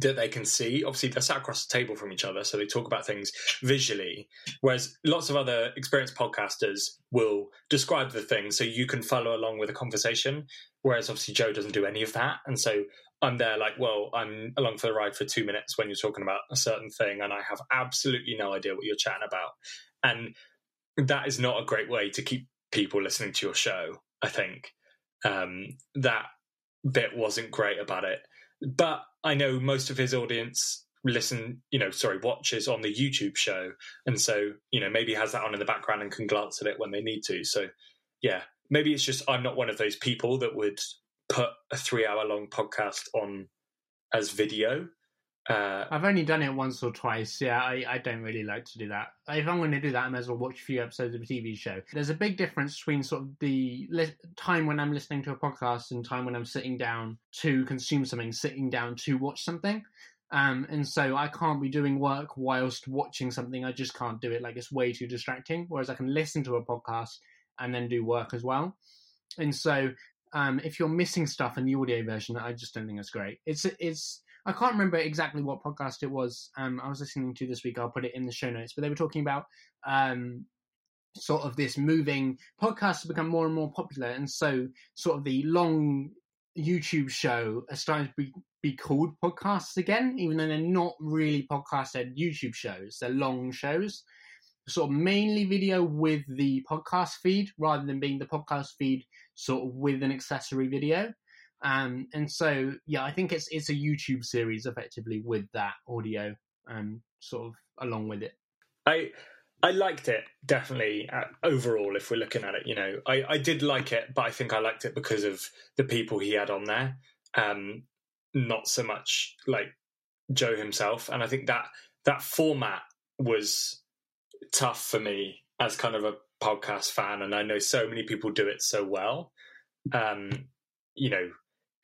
that they can see. Obviously, they're sat across the table from each other, so they talk about things visually. Whereas lots of other experienced podcasters will describe the thing so you can follow along with a conversation. Whereas obviously Joe doesn't do any of that, and so I'm there like, well, I'm along for the ride for two minutes when you're talking about a certain thing, and I have absolutely no idea what you're chatting about. And that is not a great way to keep people listening to your show. I think um, that bit wasn't great about it, but I know most of his audience listen, you know, sorry, watches on the YouTube show, and so you know maybe has that on in the background and can glance at it when they need to. So yeah, maybe it's just I'm not one of those people that would put a three hour long podcast on as video. Uh, I've only done it once or twice. Yeah, I, I don't really like to do that. If I'm going to do that, I may as well watch a few episodes of a TV show. There's a big difference between sort of the li- time when I'm listening to a podcast and time when I'm sitting down to consume something, sitting down to watch something. Um, and so I can't be doing work whilst watching something. I just can't do it. Like it's way too distracting. Whereas I can listen to a podcast and then do work as well. And so um, if you're missing stuff in the audio version, I just don't think it's great. It's it's I can't remember exactly what podcast it was. Um, I was listening to this week. I'll put it in the show notes. But they were talking about um, sort of this moving podcasts become more and more popular, and so sort of the long YouTube show are starting to be, be called podcasts again, even though they're not really podcasted YouTube shows. They're long shows sort of mainly video with the podcast feed rather than being the podcast feed sort of with an accessory video. Um, and so, yeah, I think it's it's a YouTube series effectively with that audio um, sort of along with it. I I liked it definitely uh, overall. If we're looking at it, you know, I I did like it, but I think I liked it because of the people he had on there, um, not so much like Joe himself. And I think that that format was tough for me as kind of a podcast fan, and I know so many people do it so well. Um, you know,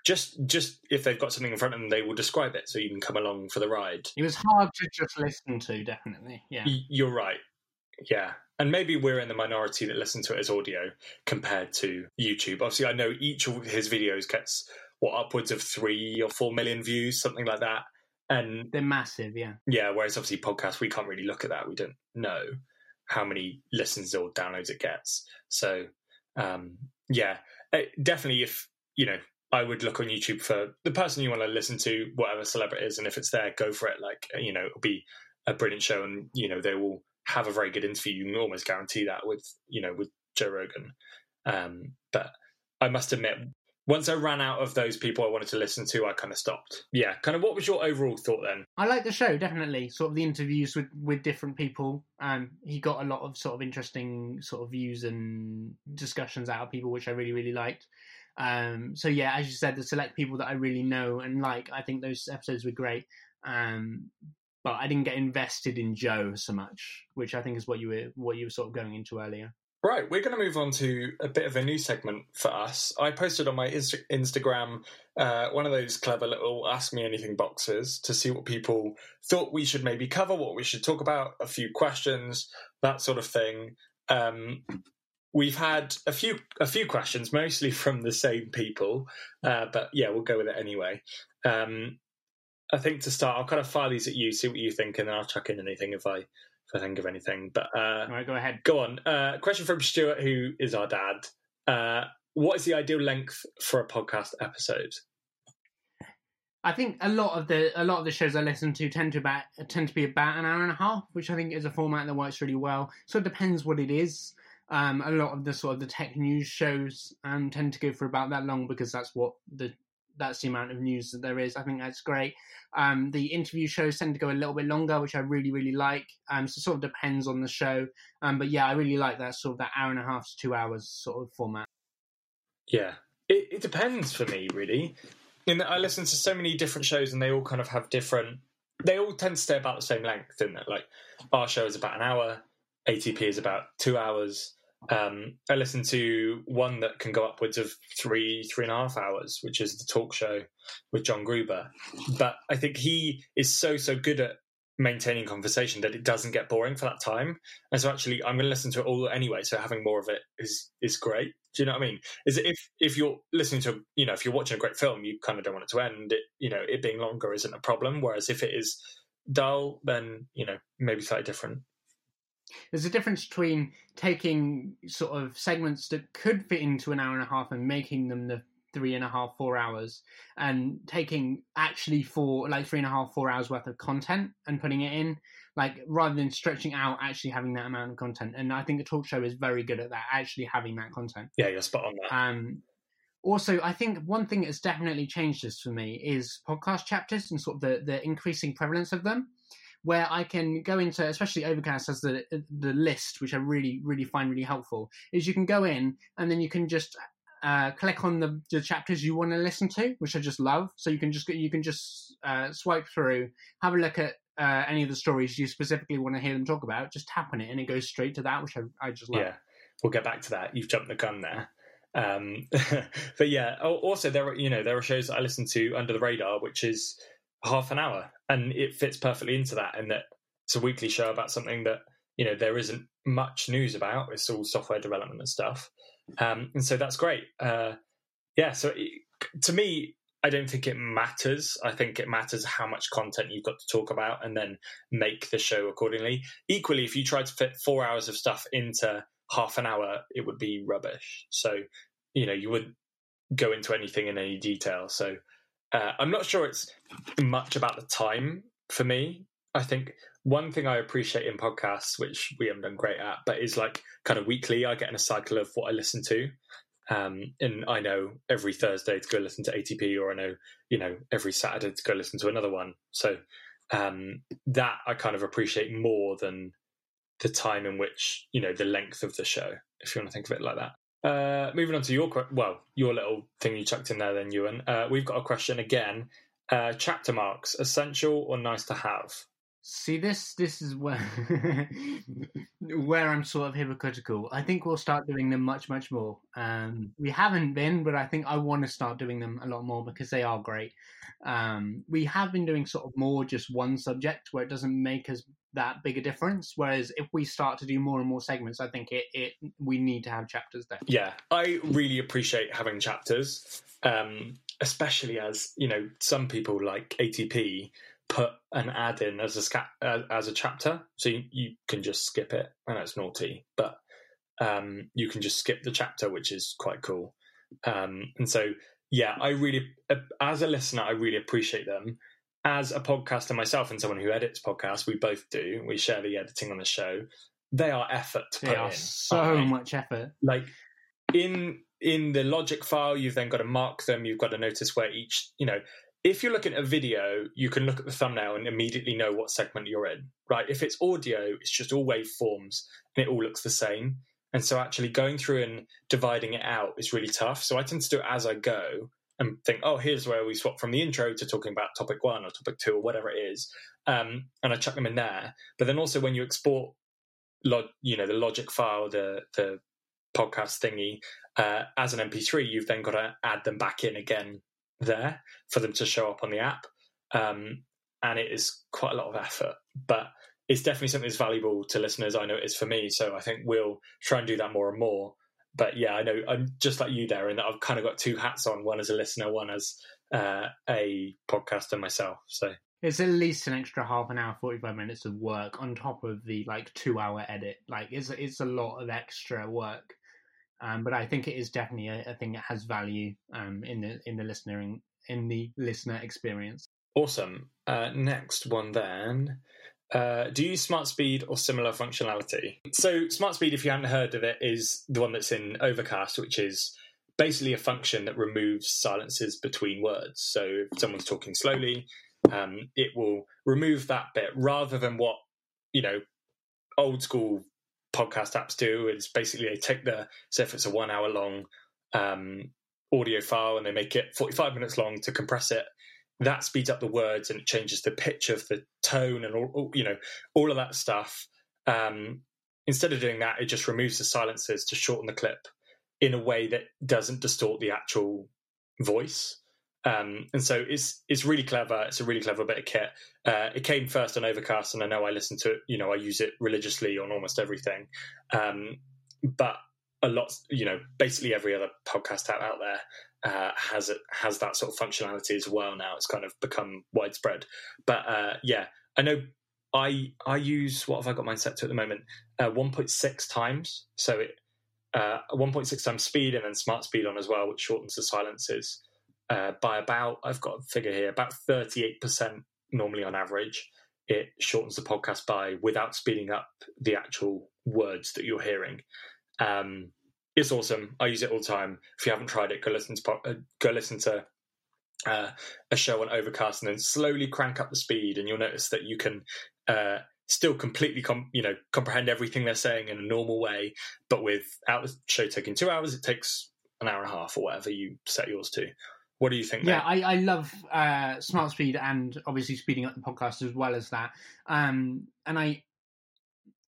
just just if they've got something in front of them, they will describe it so you can come along for the ride. It was hard to just listen to, definitely. Yeah, you're right. Yeah, and maybe we're in the minority that listen to it as audio compared to YouTube. Obviously, I know each of his videos gets what upwards of three or four million views, something like that. And they're massive, yeah. Yeah, whereas obviously podcasts, we can't really look at that. We don't know how many listens or downloads it gets. So, um, yeah, it, eh, definitely. If you know, I would look on YouTube for the person you want to listen to, whatever celebrity is, and if it's there, go for it. Like you know, it'll be a brilliant show, and you know they will have a very good interview. You can almost guarantee that with you know with Joe Rogan. Um, but I must admit, once I ran out of those people I wanted to listen to, I kind of stopped. Yeah, kind of. What was your overall thought then? I like the show definitely. Sort of the interviews with with different people. Um, he got a lot of sort of interesting sort of views and discussions out of people, which I really really liked. Um, so yeah, as you said, the select people that I really know and like, I think those episodes were great. Um, but I didn't get invested in Joe so much, which I think is what you were what you were sort of going into earlier. Right, we're going to move on to a bit of a new segment for us. I posted on my Insta- Instagram uh, one of those clever little Ask Me Anything boxes to see what people thought we should maybe cover, what we should talk about, a few questions, that sort of thing. Um, we've had a few a few questions, mostly from the same people, uh, but yeah, we'll go with it anyway. Um, I think to start, I'll kind of fire these at you, see what you think, and then I'll chuck in anything if I if I think of anything. But uh, all right, go ahead. Go on. Uh, question from Stuart, who is our dad. Uh, what is the ideal length for a podcast episode? I think a lot of the a lot of the shows I listen to tend to about tend to be about an hour and a half, which I think is a format that works really well. So it depends what it is. Um, a lot of the sort of the tech news shows um, tend to go for about that long because that's what the that's the amount of news that there is. I think that's great. Um, the interview shows tend to go a little bit longer, which I really really like. Um, so it sort of depends on the show. Um, but yeah, I really like that sort of that hour and a half to two hours sort of format. Yeah, it, it depends for me really. In I listen to so many different shows and they all kind of have different. They all tend to stay about the same length, isn't it? Like our show is about an hour, ATP is about two hours. Um, I listen to one that can go upwards of three, three and a half hours, which is the talk show with John Gruber. But I think he is so, so good at maintaining conversation that it doesn't get boring for that time. And so actually I'm going to listen to it all anyway. So having more of it is, is great. Do you know what I mean? Is if, if you're listening to, you know, if you're watching a great film, you kind of don't want it to end. It, you know, it being longer isn't a problem. Whereas if it is dull, then, you know, maybe slightly different. There's a difference between taking sort of segments that could fit into an hour and a half and making them the three and a half, four hours, and taking actually four, like three and a half, four hours worth of content and putting it in, like rather than stretching out, actually having that amount of content. And I think the talk show is very good at that, actually having that content. Yeah, you're spot on that. Um, also, I think one thing that's definitely changed this for me is podcast chapters and sort of the, the increasing prevalence of them where I can go into, especially Overcast has the the list, which I really really find really helpful. Is you can go in and then you can just uh, click on the, the chapters you want to listen to, which I just love. So you can just you can just uh, swipe through, have a look at uh, any of the stories you specifically want to hear them talk about. Just tap on it and it goes straight to that, which I, I just love. Yeah, we'll get back to that. You've jumped the gun there. Um, but yeah, also there are you know there are shows I listen to under the radar, which is half an hour, and it fits perfectly into that. And that it's a weekly show about something that you know there isn't much news about. It's all software development and stuff, um, and so that's great. Uh, yeah, so it, to me, I don't think it matters. I think it matters how much content you've got to talk about, and then make the show accordingly. Equally, if you try to fit four hours of stuff into half an hour, it would be rubbish. So you know you wouldn't go into anything in any detail. So uh, I'm not sure it's much about the time for me. I think one thing I appreciate in podcasts, which we haven't done great at, but is like kind of weekly, I get in a cycle of what I listen to. Um, and I know every Thursday to go listen to ATP, or I know, you know, every Saturday to go listen to another one. So um, that I kind of appreciate more than the time in which, you know, the length of the show, if you want to think of it like that. Uh, moving on to your well, your little thing you chucked in there, then Ewan. Uh, we've got a question again. Uh, chapter marks essential or nice to have? See this this is where where I'm sort of hypocritical. I think we'll start doing them much much more. Um, we haven't been, but I think I want to start doing them a lot more because they are great. Um, we have been doing sort of more just one subject where it doesn't make us that big a difference. Whereas if we start to do more and more segments, I think it, it we need to have chapters there. Yeah, I really appreciate having chapters, um, especially as you know some people like ATP put an ad in as a sca- as a chapter, so you, you can just skip it. I know it's naughty, but um, you can just skip the chapter, which is quite cool. Um, and so, yeah, I really, as a listener, I really appreciate them as a podcaster myself and someone who edits podcasts, we both do. We share the editing on the show. They are effort to they put are in. so right? much effort. Like in in the logic file, you've then got to mark them. You've got to notice where each, you know, if you're looking at a video, you can look at the thumbnail and immediately know what segment you're in, right? If it's audio, it's just all waveforms and it all looks the same. And so actually going through and dividing it out is really tough. So I tend to do it as I go and think, oh, here's where we swap from the intro to talking about topic one or topic two or whatever it is, um, and I chuck them in there. But then also when you export, log, you know, the logic file, the the podcast thingy uh, as an MP3, you've then got to add them back in again there for them to show up on the app, um, and it is quite a lot of effort, but. It's definitely something that's valuable to listeners. I know it is for me. So I think we'll try and do that more and more but yeah, I know I'm just like you, Darren. That I've kind of got two hats on: one as a listener, one as uh, a podcaster myself. So it's at least an extra half an hour, forty five minutes of work on top of the like two hour edit. Like it's it's a lot of extra work. Um, but I think it is definitely a, a thing that has value um, in the in the listener in the listener experience. Awesome. Uh, next one then. Uh, do you use smart speed or similar functionality? So, smart speed, if you haven't heard of it, is the one that's in Overcast, which is basically a function that removes silences between words. So, if someone's talking slowly, um, it will remove that bit rather than what you know old school podcast apps do. It's basically they take the so if it's a one hour long um, audio file and they make it 45 minutes long to compress it that speeds up the words and it changes the pitch of the tone and all, all you know all of that stuff. Um, instead of doing that it just removes the silences to shorten the clip in a way that doesn't distort the actual voice. Um, and so it's it's really clever. It's a really clever bit of kit. Uh, it came first on overcast and i know i listen to it you know i use it religiously on almost everything. Um, but a lot you know basically every other podcast app out there uh, has it has that sort of functionality as well now. It's kind of become widespread. But uh, yeah, I know I I use what have I got mine set to at the moment? Uh, 1.6 times. So it uh, 1.6 times speed and then smart speed on as well, which shortens the silences uh, by about I've got a figure here about 38 percent normally on average. It shortens the podcast by without speeding up the actual words that you're hearing. Um, it's awesome. I use it all the time. If you haven't tried it, go listen to uh, go listen to uh, a show on Overcast, and then slowly crank up the speed, and you'll notice that you can uh, still completely com- you know comprehend everything they're saying in a normal way. But without the show taking two hours, it takes an hour and a half or whatever you set yours to. What do you think? Yeah, I, I, love uh, smart speed and obviously speeding up the podcast as well as that. Um, and I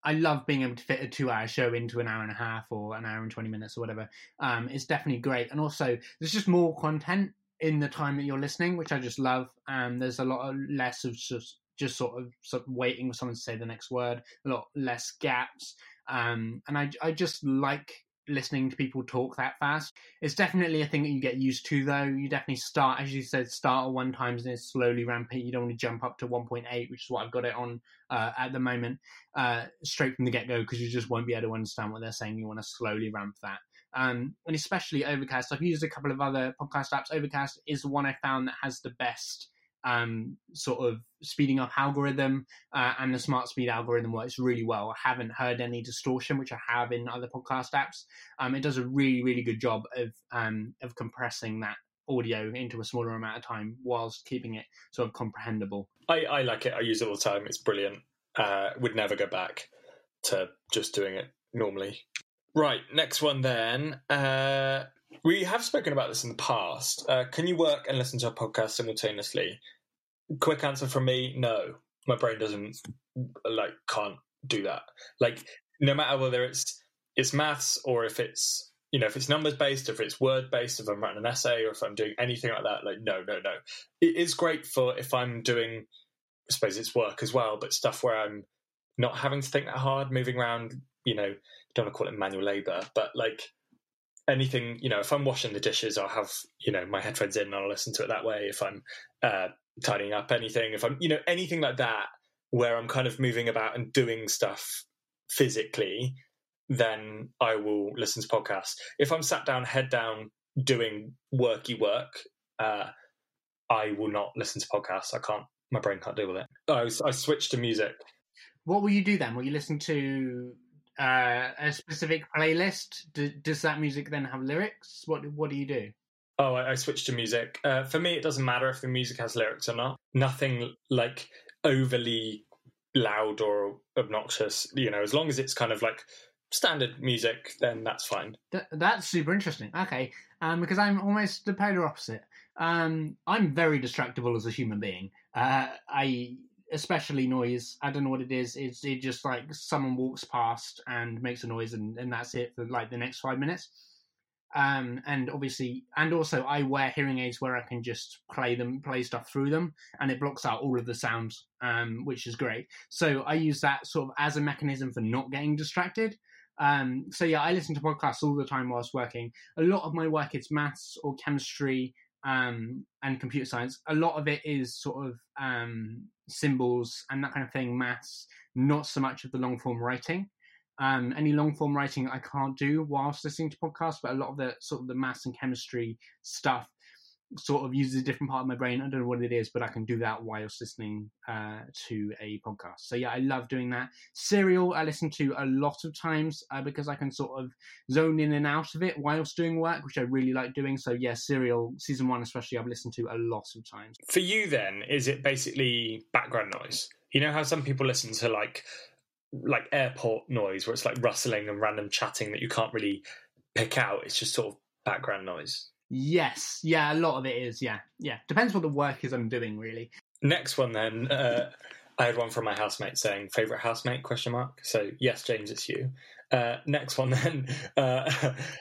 I love being able to fit a two-hour show into an hour and a half or an hour and twenty minutes or whatever. Um, it's definitely great, and also there's just more content in the time that you're listening, which I just love. Um, there's a lot of less of just just sort of, sort of waiting for someone to say the next word, a lot less gaps, um, and I I just like listening to people talk that fast. It's definitely a thing that you get used to, though. You definitely start, as you said, start at one times and slowly ramp it. You don't want to jump up to 1.8, which is what I've got it on uh, at the moment, uh, straight from the get go, because you just won't be able to understand what they're saying. You want to slowly ramp that. Um, and especially Overcast. I've used a couple of other podcast apps. Overcast is the one I found that has the best um, sort of speeding up algorithm uh, and the smart speed algorithm works really well. I haven't heard any distortion, which I have in other podcast apps. Um, it does a really, really good job of um, of compressing that audio into a smaller amount of time whilst keeping it sort of comprehensible. I, I like it. I use it all the time. It's brilliant. Uh, would never go back to just doing it normally. Right, next one then. Uh, we have spoken about this in the past. Uh, can you work and listen to a podcast simultaneously? Quick answer from me: No. My brain doesn't like can't do that. Like no matter whether it's it's maths or if it's you know if it's numbers based, if it's word based, if I'm writing an essay or if I'm doing anything like that. Like no, no, no. It is great for if I'm doing. I suppose it's work as well, but stuff where I'm not having to think that hard, moving around. You know, don't want to call it manual labor, but like anything, you know, if I'm washing the dishes, I'll have, you know, my headphones in and I'll listen to it that way. If I'm uh, tidying up anything, if I'm, you know, anything like that, where I'm kind of moving about and doing stuff physically, then I will listen to podcasts. If I'm sat down, head down, doing worky work, uh, I will not listen to podcasts. I can't, my brain can't deal with it. I, I switched to music. What will you do then? Will you listen to uh, a specific playlist? Do, does that music then have lyrics? What What do you do? Oh, I, I switched to music. Uh, for me, it doesn't matter if the music has lyrics or not. Nothing like overly loud or obnoxious. You know, as long as it's kind of like standard music, then that's fine. Th- that's super interesting. Okay, um, because I'm almost the polar opposite. Um, I'm very distractible as a human being. Uh, I especially noise. I don't know what it is. It's it just like someone walks past and makes a noise, and, and that's it for like the next five minutes. Um, and obviously, and also, I wear hearing aids where I can just play them, play stuff through them, and it blocks out all of the sounds, um, which is great. So I use that sort of as a mechanism for not getting distracted. Um, so yeah, I listen to podcasts all the time whilst working. A lot of my work is maths or chemistry um, and computer science. A lot of it is sort of um, symbols and that kind of thing, maths, not so much of the long form writing. Um, any long form writing I can't do whilst listening to podcasts, but a lot of the sort of the maths and chemistry stuff sort of uses a different part of my brain. I don't know what it is, but I can do that whilst listening uh, to a podcast. So yeah, I love doing that. Serial I listen to a lot of times uh, because I can sort of zone in and out of it whilst doing work, which I really like doing. So yeah, Serial season one especially I've listened to a lot of times. For you, then, is it basically background noise? You know how some people listen to like like airport noise where it's like rustling and random chatting that you can't really pick out. It's just sort of background noise. Yes, yeah, a lot of it is. Yeah, yeah. Depends what the work is I'm doing, really. Next one, then. Uh, I had one from my housemate saying favorite housemate question mark. So yes, James, it's you. Uh, next one then uh,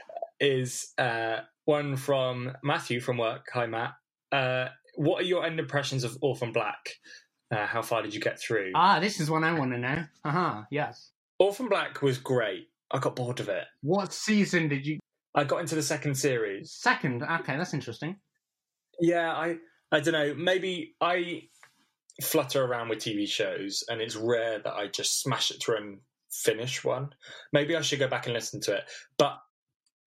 is uh, one from Matthew from work. Hi, Matt. Uh, what are your end impressions of Orphan Black? Uh, how far did you get through? Ah, this is one I want to know. Uh huh. Yes. Orphan Black was great. I got bored of it. What season did you? I got into the second series. Second. Okay, that's interesting. Yeah, I I don't know. Maybe I flutter around with TV shows, and it's rare that I just smash it through and finish one. Maybe I should go back and listen to it. But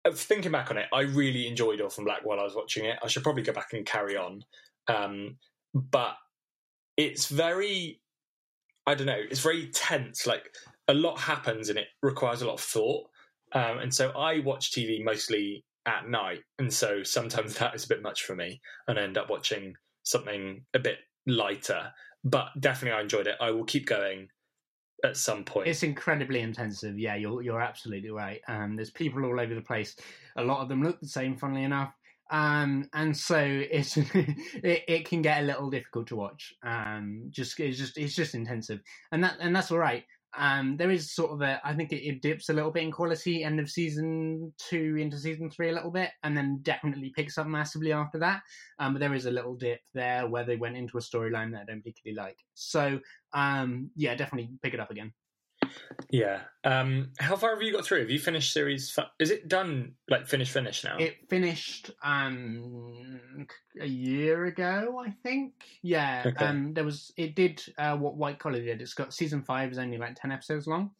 uh, thinking back on it, I really enjoyed Orphan Black while I was watching it. I should probably go back and carry on. Um, but it's very, I don't know, it's very tense. Like a lot happens, and it requires a lot of thought. Um, and so I watch TV mostly at night, and so sometimes that is a bit much for me, and I end up watching something a bit lighter. But definitely, I enjoyed it. I will keep going at some point. It's incredibly intensive. Yeah, you're you're absolutely right. Um, there's people all over the place. A lot of them look the same, funnily enough. Um, and so it's it, it can get a little difficult to watch. Um, just it's just it's just intensive, and that and that's all right. Um, there is sort of a, I think it, it, dips a little bit in quality end of season two into season three a little bit, and then definitely picks up massively after that. Um, but there is a little dip there where they went into a storyline that I don't particularly like. So, um, yeah, definitely pick it up again. Yeah. Um, how far have you got through? Have you finished series? Is it done? Like finish, finish now? It finished um a year ago, I think. Yeah. Okay. Um, there was. It did uh, what White Collar did. It's got season five is only like ten episodes long.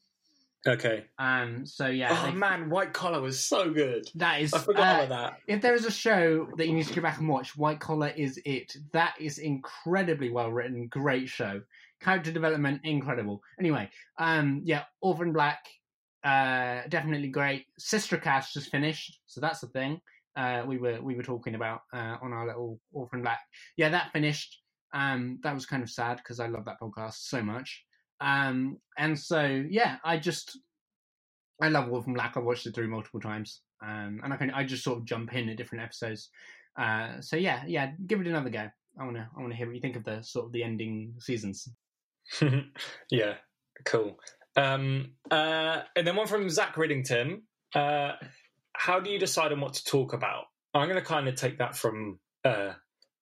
Okay. Um. So yeah. Oh they, man, White Collar was so good. That is. I forgot uh, about that. If there is a show that you need to go back and watch, White Collar is it. That is incredibly well written. Great show character development incredible. Anyway, um, yeah, Orphan Black, uh, definitely great. Sister Cast just finished, so that's the thing. Uh, we were we were talking about uh, on our little Orphan Black. Yeah, that finished. Um, that was kind of sad because I love that podcast so much. Um, and so yeah, I just I love Orphan Black. I've watched it through multiple times, um, and I can I just sort of jump in at different episodes. Uh, so yeah, yeah, give it another go. I wanna I wanna hear what you think of the sort of the ending seasons. yeah, cool. Um, uh, and then one from Zach Riddington. Uh, how do you decide on what to talk about? I'm going to kind of take that from a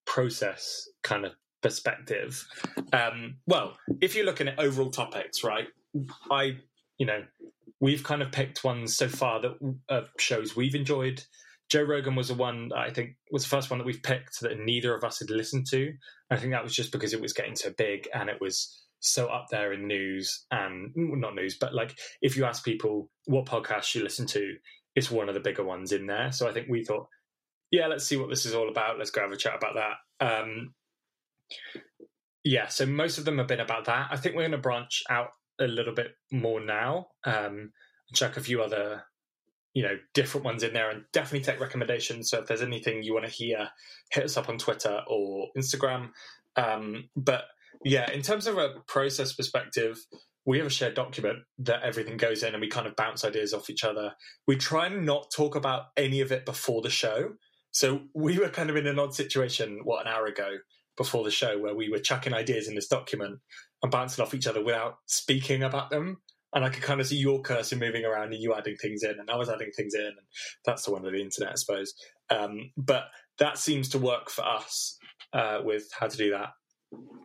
process kind of perspective. Um, well, if you're looking at overall topics, right? I, you know, we've kind of picked ones so far that uh, shows we've enjoyed. Joe Rogan was the one I think was the first one that we've picked that neither of us had listened to. I think that was just because it was getting so big and it was so up there in news and not news, but like if you ask people what podcasts you listen to, it's one of the bigger ones in there. So I think we thought, yeah, let's see what this is all about. Let's go have a chat about that. Um, yeah, so most of them have been about that. I think we're going to branch out a little bit more now. Um, check a few other, you know, different ones in there, and definitely take recommendations. So if there's anything you want to hear, hit us up on Twitter or Instagram. Um, but yeah, in terms of a process perspective, we have a shared document that everything goes in and we kind of bounce ideas off each other. We try and not talk about any of it before the show. So we were kind of in an odd situation, what, an hour ago before the show, where we were chucking ideas in this document and bouncing off each other without speaking about them. And I could kind of see your cursor moving around and you adding things in, and I was adding things in. And that's the one of the internet, I suppose. Um, but that seems to work for us uh, with how to do that.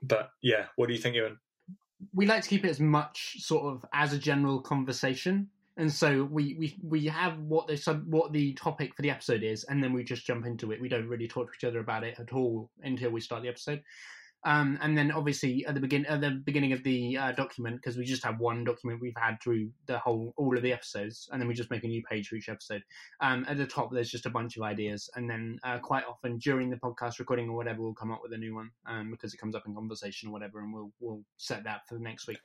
But yeah, what do you think, Ewan? We like to keep it as much sort of as a general conversation, and so we we we have what the sub what the topic for the episode is, and then we just jump into it. We don't really talk to each other about it at all until we start the episode. Um, and then obviously at the begin at the beginning of the uh, document, because we just have one document we've had through the whole all of the episodes, and then we just make a new page for each episode. Um, at the top, there's just a bunch of ideas, and then uh, quite often during the podcast recording or whatever, we'll come up with a new one um, because it comes up in conversation or whatever, and we'll we'll set that for the next week.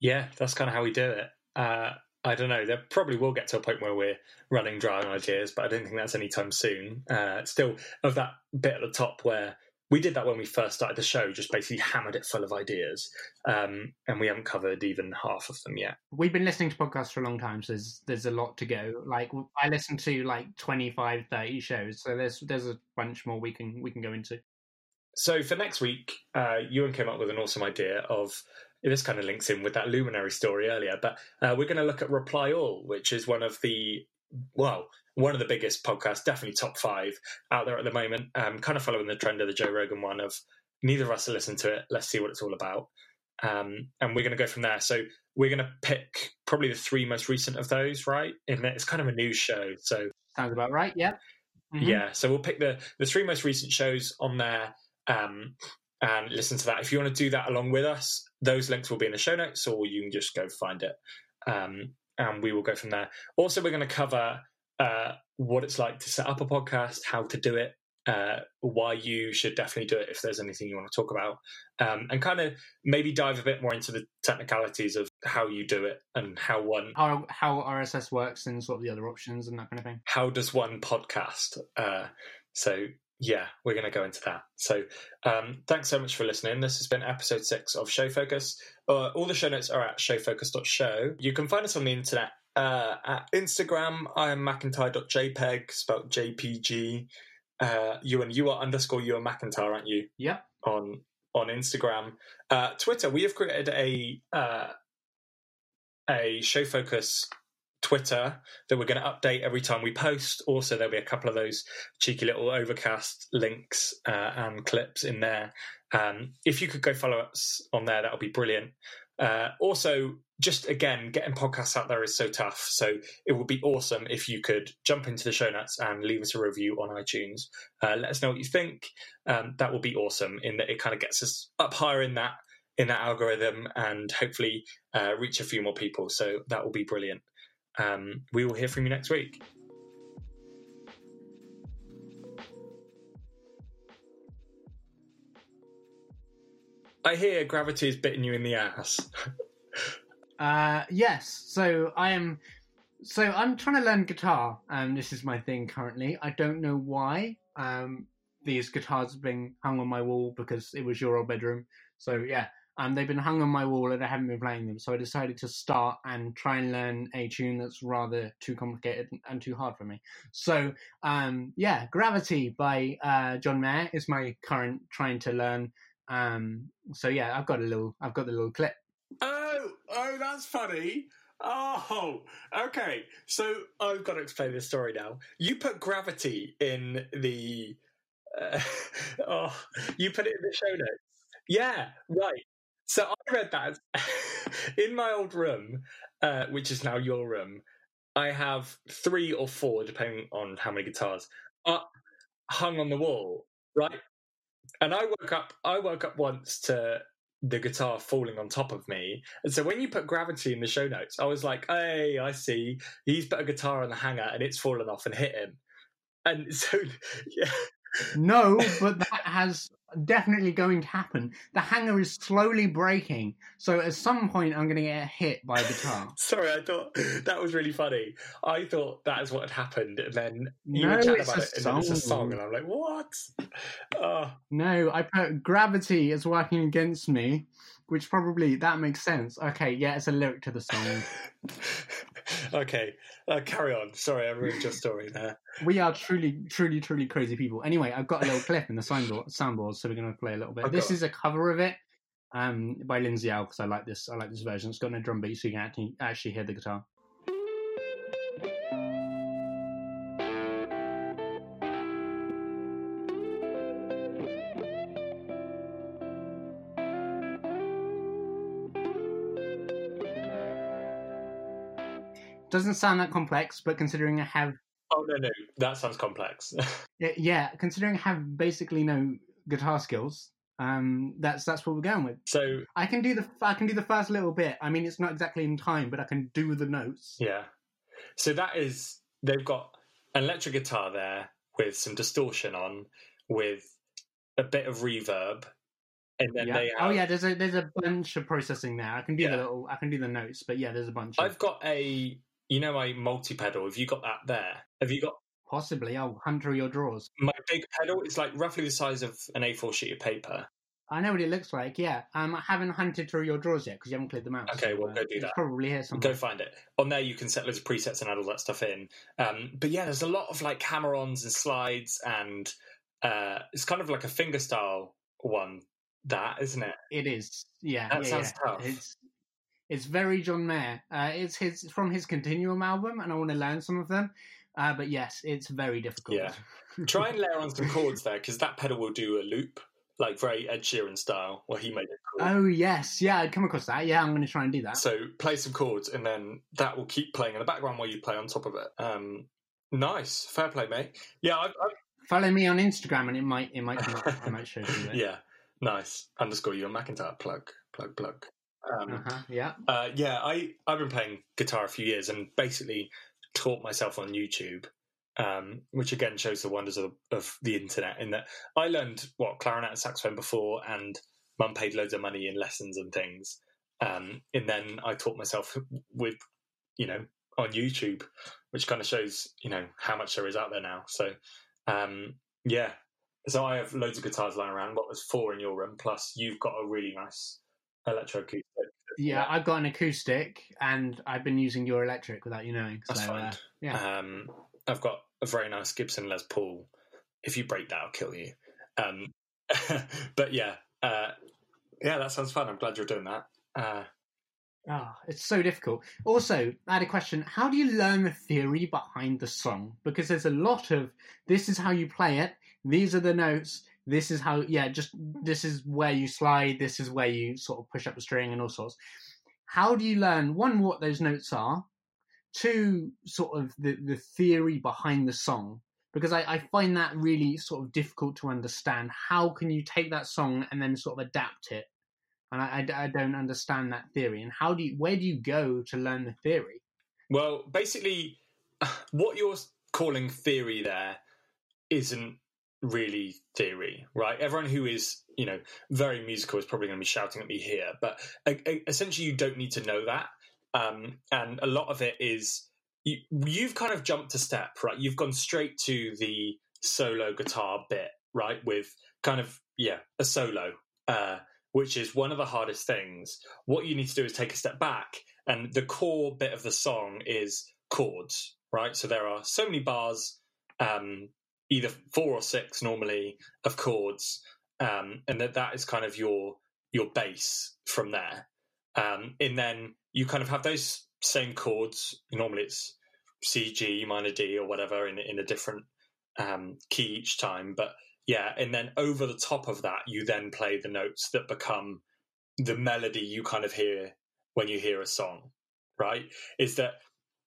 Yeah, that's kind of how we do it. Uh, I don't know. There probably will get to a point where we're running dry on ideas, but I don't think that's anytime soon. Uh, still, of that bit at the top where we did that when we first started the show, just basically hammered it full of ideas, um, and we haven't covered even half of them yet. We've been listening to podcasts for a long time, so there's there's a lot to go. Like I listen to like 25, 30 shows, so there's there's a bunch more we can we can go into. So for next week, uh, Ewan came up with an awesome idea of this kind of links in with that luminary story earlier, but uh, we're going to look at Reply All, which is one of the well, one of the biggest podcasts, definitely top five out there at the moment. Um, kind of following the trend of the Joe Rogan one of neither of us have listened to it. Let's see what it's all about. Um, and we're going to go from there. So we're going to pick probably the three most recent of those, right? And it's kind of a news show, so sounds about right. Yeah, mm-hmm. yeah. So we'll pick the the three most recent shows on there. Um, and listen to that. If you want to do that along with us, those links will be in the show notes, or you can just go find it. Um, and we will go from there. Also, we're going to cover uh, what it's like to set up a podcast, how to do it, uh, why you should definitely do it if there's anything you want to talk about, um, and kind of maybe dive a bit more into the technicalities of how you do it and how one how how RSS works and sort of the other options and that kind of thing. How does one podcast? Uh, so yeah, we're going to go into that. So, um, thanks so much for listening. This has been episode six of Show Focus. Uh, all the show notes are at showfocus.show. You can find us on the internet uh, at Instagram. I am McIntyre.jpg, spelled JPG. Uh, you and you are underscore you are McIntyre, aren't you? Yeah. On on Instagram, uh, Twitter. We have created a uh, a Show Focus Twitter that we're going to update every time we post. Also, there'll be a couple of those cheeky little overcast links uh, and clips in there. Um, if you could go follow us on there, that would be brilliant. Uh, also, just again, getting podcasts out there is so tough. So it would be awesome if you could jump into the show notes and leave us a review on iTunes. Uh, let us know what you think. Um, that would be awesome in that it kind of gets us up higher in that in that algorithm and hopefully uh, reach a few more people. So that will be brilliant. Um, we will hear from you next week. I hear gravity is bitten you in the ass. uh, yes. So I am. So I'm trying to learn guitar, and this is my thing currently. I don't know why. Um, these guitars have been hung on my wall because it was your old bedroom. So yeah, um, they've been hung on my wall and I haven't been playing them. So I decided to start and try and learn a tune that's rather too complicated and too hard for me. So um, yeah, Gravity by uh, John Mayer is my current trying to learn. Um, so yeah, I've got a little, I've got the little clip. Oh, oh, that's funny. Oh, okay. So I've got to explain this story now. You put gravity in the. Uh, oh, you put it in the show notes. Yeah, right. So I read that in my old room, uh, which is now your room. I have three or four, depending on how many guitars, uh, hung on the wall, right? And I woke up. I woke up once to the guitar falling on top of me. And so when you put gravity in the show notes, I was like, "Hey, I see. He's put a guitar on the hanger and it's fallen off and hit him." And so, yeah. No, but that has definitely going to happen. The hanger is slowly breaking, so at some point I'm going to get hit by a guitar. Sorry, I thought that was really funny. I thought that is what had happened, and then you no, were chatting about it, and then it's a song, and I'm like, what? Oh. No, I put gravity is working against me, which probably that makes sense. Okay, yeah, it's a lyric to the song. okay, uh, carry on. Sorry, I ruined your story there. We are truly, truly, truly crazy people. Anyway, I've got a little clip in the soundboard, soundboard so we're going to play a little bit. this is a cover of it um, by Lindsay Ell because I like this. I like this version. It's got no drum beat, so you can actually, actually hear the guitar. Doesn't sound that complex, but considering I have Oh no, no, that sounds complex. yeah, considering I have basically no guitar skills, Um, that's that's what we're going with. So I can do the I can do the first little bit. I mean, it's not exactly in time, but I can do the notes. yeah, so that is they've got an electric guitar there with some distortion on, with a bit of reverb, and then Yeah. they have. Oh yeah, there's a there's a bunch of processing there. I can do Yeah. the little I can do the notes, but yeah, there's a bunch. I've got a you know my multi pedal. Have you got that there? Have you got possibly I'll hunt through your drawers. my big pedal? is like roughly the size of an A4 sheet of paper. I know what it looks like. Yeah, um, I haven't hunted through your drawers yet because you haven't cleared them out. Okay, well, go do that. Probably here somewhere. Go find it. On there, you can set loads of presets and add all that stuff in. Um, but yeah, there's a lot of like hammer-ons and slides, and uh, it's kind of like a fingerstyle one. That isn't it? It is. Yeah, That yeah, sounds yeah. tough. It's it's very John Mayer. Uh, it's his from his Continuum album, and I want to learn some of them. Uh, but yes, it's very difficult. Yeah. Try and layer on some chords there because that pedal will do a loop, like very Ed Sheeran style, where he made it. Cool. oh yes, yeah, I'd come across that. Yeah, I'm going to try and do that. So play some chords, and then that will keep playing in the background while you play on top of it. Um, nice, fair play, mate. Yeah, I've, I've, Follow me on Instagram, and it might it might come up. I might show you it. yeah, nice. Underscore you on McIntyre. Plug, plug, plug. Um, Uh-huh, yeah. Uh, yeah, I I've been playing guitar a few years and basically taught myself on YouTube, um, which again shows the wonders of, of the internet. In that I learned what clarinet and saxophone before, and mum paid loads of money in lessons and things, um, and then I taught myself with you know on YouTube, which kind of shows you know how much there is out there now. So um, yeah, so I have loads of guitars lying around. What was four in your room? Plus you've got a really nice electroacoustic. Yeah, I've got an acoustic, and I've been using your electric without you knowing. That's so, fine. Uh, yeah. Um, I've got a very nice Gibson Les Paul. If you break that, I'll kill you. Um, but yeah, uh, yeah, that sounds fun. I'm glad you're doing that. Uh, Oh, it's so difficult. Also, I had a question. How do you learn the theory behind the song? Because there's a lot of this is how you play it, these are the notes, this is how, yeah, just this is where you slide, this is where you sort of push up the string and all sorts. How do you learn, one, what those notes are, two, sort of the, the theory behind the song? Because I, I find that really sort of difficult to understand. How can you take that song and then sort of adapt it? and I, I, I, don't understand that theory. And how do you, where do you go to learn the theory? well, basically, what you're calling theory there isn't really theory, right? Everyone who is, you know, very musical is probably going to be shouting at me here, but essentially, you don't need to know that. Um, and a lot of it is you, you've kind of jumped a step, right? You've gone straight to the solo guitar bit, right? With kind of, yeah, a solo. Uh, which is one of the hardest things. What you need to do is take a step back, and the core bit of the song is chords, right? So there are so many bars, um, either four or six normally of chords, um, and that that is kind of your your base from there. Um, and then you kind of have those same chords. Normally it's C, G, minor D, or whatever in in a different um, key each time, but yeah, and then over the top of that, you then play the notes that become the melody you kind of hear when you hear a song, right? Is that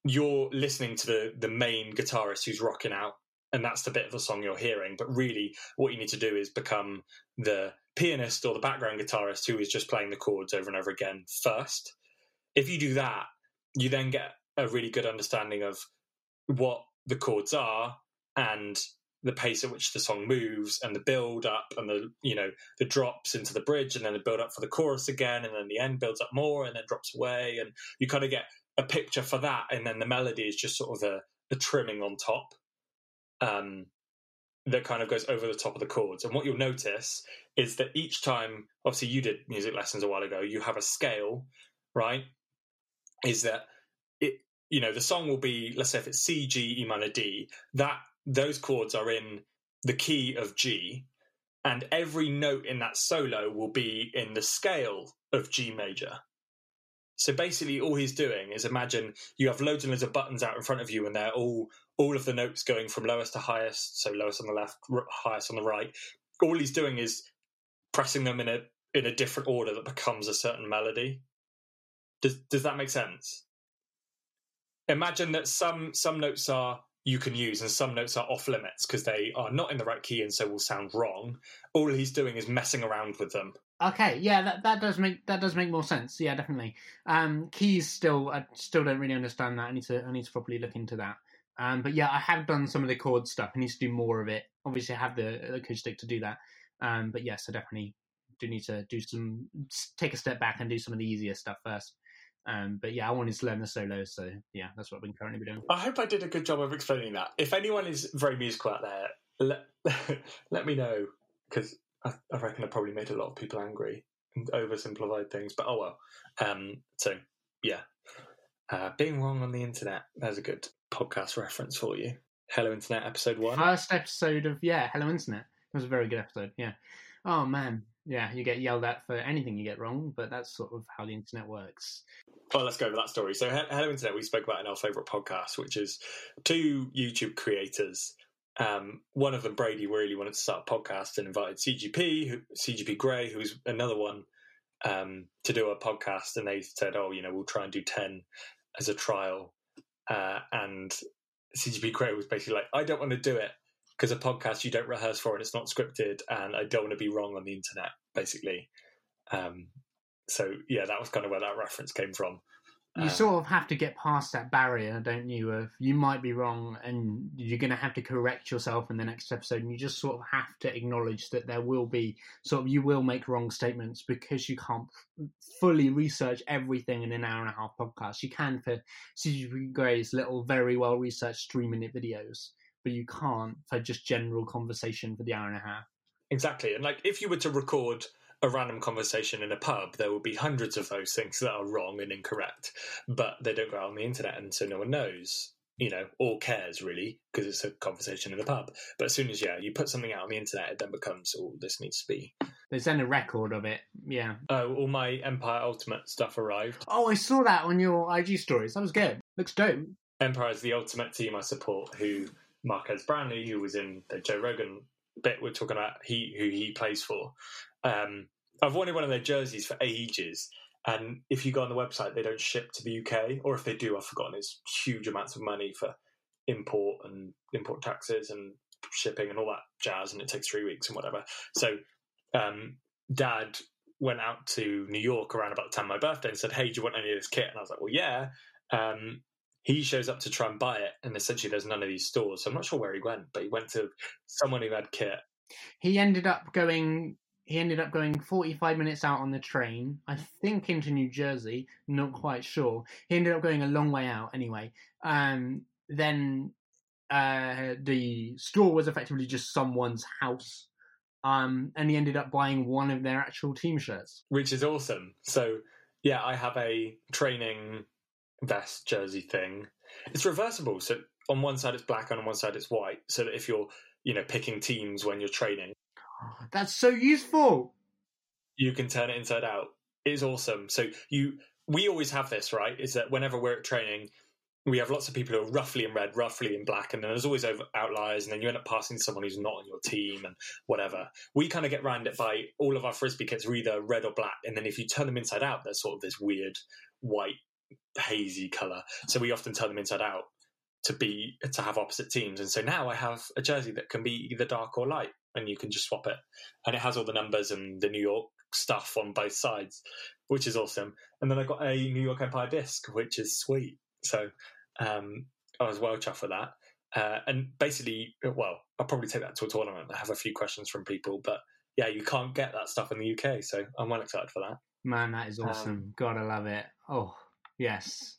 you're listening to the the main guitarist who's rocking out, and that's the bit of the song you're hearing. But really, what you need to do is become the pianist or the background guitarist who is just playing the chords over and over again first. If you do that, you then get a really good understanding of what the chords are and the pace at which the song moves and the build up and the you know the drops into the bridge and then the build up for the chorus again and then the end builds up more and then drops away and you kind of get a picture for that and then the melody is just sort of a, a trimming on top um that kind of goes over the top of the chords and what you'll notice is that each time obviously you did music lessons a while ago you have a scale right is that it you know the song will be let's say if it's c g e minor d that those chords are in the key of G, and every note in that solo will be in the scale of G major. So basically, all he's doing is imagine you have loads and loads of buttons out in front of you, and they're all all of the notes going from lowest to highest. So lowest on the left, highest on the right. All he's doing is pressing them in a in a different order that becomes a certain melody. Does does that make sense? Imagine that some some notes are you can use, and some notes are off limits because they are not in the right key and so will sound wrong. All he's doing is messing around with them. Okay, yeah, that, that does make that does make more sense. Yeah, definitely. Um, keys still, I still don't really understand that. I need to I need to properly look into that. Um, but yeah, I have done some of the chord stuff. I need to do more of it. Obviously, I have the acoustic to do that. Um, but yes, I definitely do need to do some take a step back and do some of the easier stuff first. Um, but yeah, I wanted to learn the solos, so yeah, that's what I've been currently doing. I hope I did a good job of explaining that. If anyone is very musical out there, let let me know because I, I, reckon I probably made a lot of people angry and oversimplified things. But oh well. Um, so yeah, uh, being wrong on the internet. There's a good podcast reference for you. Hello Internet, episode one. First episode of yeah, Hello Internet. It was a very good episode. Yeah. Oh man, yeah, you get yelled at for anything you get wrong, but that's sort of how the internet works. Well, let's go over that story. So, Hello Internet, we spoke about in our favourite podcast, which is two YouTube creators. Um, one of them, Brady, really wanted to start a podcast and invited CGP, who, CGP Grey, who's another one, um, to do a podcast. And they said, "Oh, you know, we'll try and do ten as a trial." Uh, and CGP Grey was basically like, "I don't want to do it because a podcast you don't rehearse for and it's not scripted, and I don't want to be wrong on the internet, basically." Um, so yeah, that was kind of where that reference came from. You um, sort of have to get past that barrier, don't you? Of you might be wrong, and you're going to have to correct yourself in the next episode. And you just sort of have to acknowledge that there will be sort of you will make wrong statements because you can't fully research everything in an hour and a half podcast. You can for CGP Grey's little, very well researched three minute videos, but you can't for just general conversation for the hour and a half. Exactly, and like if you were to record a random conversation in a pub, there will be hundreds of those things that are wrong and incorrect, but they don't go out on the internet, and so no one knows, you know, or cares really because it's a conversation in a pub. But as soon as yeah, you put something out on the internet, it then becomes oh, this needs to be. There's then a record of it, yeah. Oh, all my Empire Ultimate stuff arrived. Oh, I saw that on your IG stories. That was good. Looks dope. Empire is the ultimate team I support. Who Marques Brownlee, who was in the Joe Rogan bit we're talking about, he who he plays for. Um, I've wanted one of their jerseys for ages, and if you go on the website, they don't ship to the UK, or if they do, I've forgotten. It's huge amounts of money for import and import taxes and shipping and all that jazz, and it takes three weeks and whatever. So, um, Dad went out to New York around about the time of my birthday and said, "Hey, do you want any of this kit?" And I was like, "Well, yeah." Um, he shows up to try and buy it, and essentially there's none of these stores. So I'm not sure where he went, but he went to someone who had kit. He ended up going he ended up going 45 minutes out on the train, I think into New Jersey, not quite sure. He ended up going a long way out anyway. Um, then uh, the store was effectively just someone's house. Um, and he ended up buying one of their actual team shirts. Which is awesome. So, yeah, I have a training vest jersey thing. It's reversible. So, on one side it's black and on one side it's white. So that if you're, you know, picking teams when you're training, that's so useful. You can turn it inside out. It's awesome. So you, we always have this, right? Is that whenever we're at training, we have lots of people who are roughly in red, roughly in black, and then there's always over outliers, and then you end up passing someone who's not on your team and whatever. We kind of get round it by all of our frisbee kits are either red or black, and then if you turn them inside out, there's sort of this weird white hazy color. So we often turn them inside out to be to have opposite teams. And so now I have a jersey that can be either dark or light, and you can just swap it. And it has all the numbers and the New York stuff on both sides, which is awesome. And then I got a New York Empire disc, which is sweet. So um, I was well chuffed with that. Uh, and basically, well, I'll probably take that to a tournament. I have a few questions from people, but yeah, you can't get that stuff in the UK, so I'm well excited for that. Man, that is um, awesome. Um, God, I love it. Oh, yes.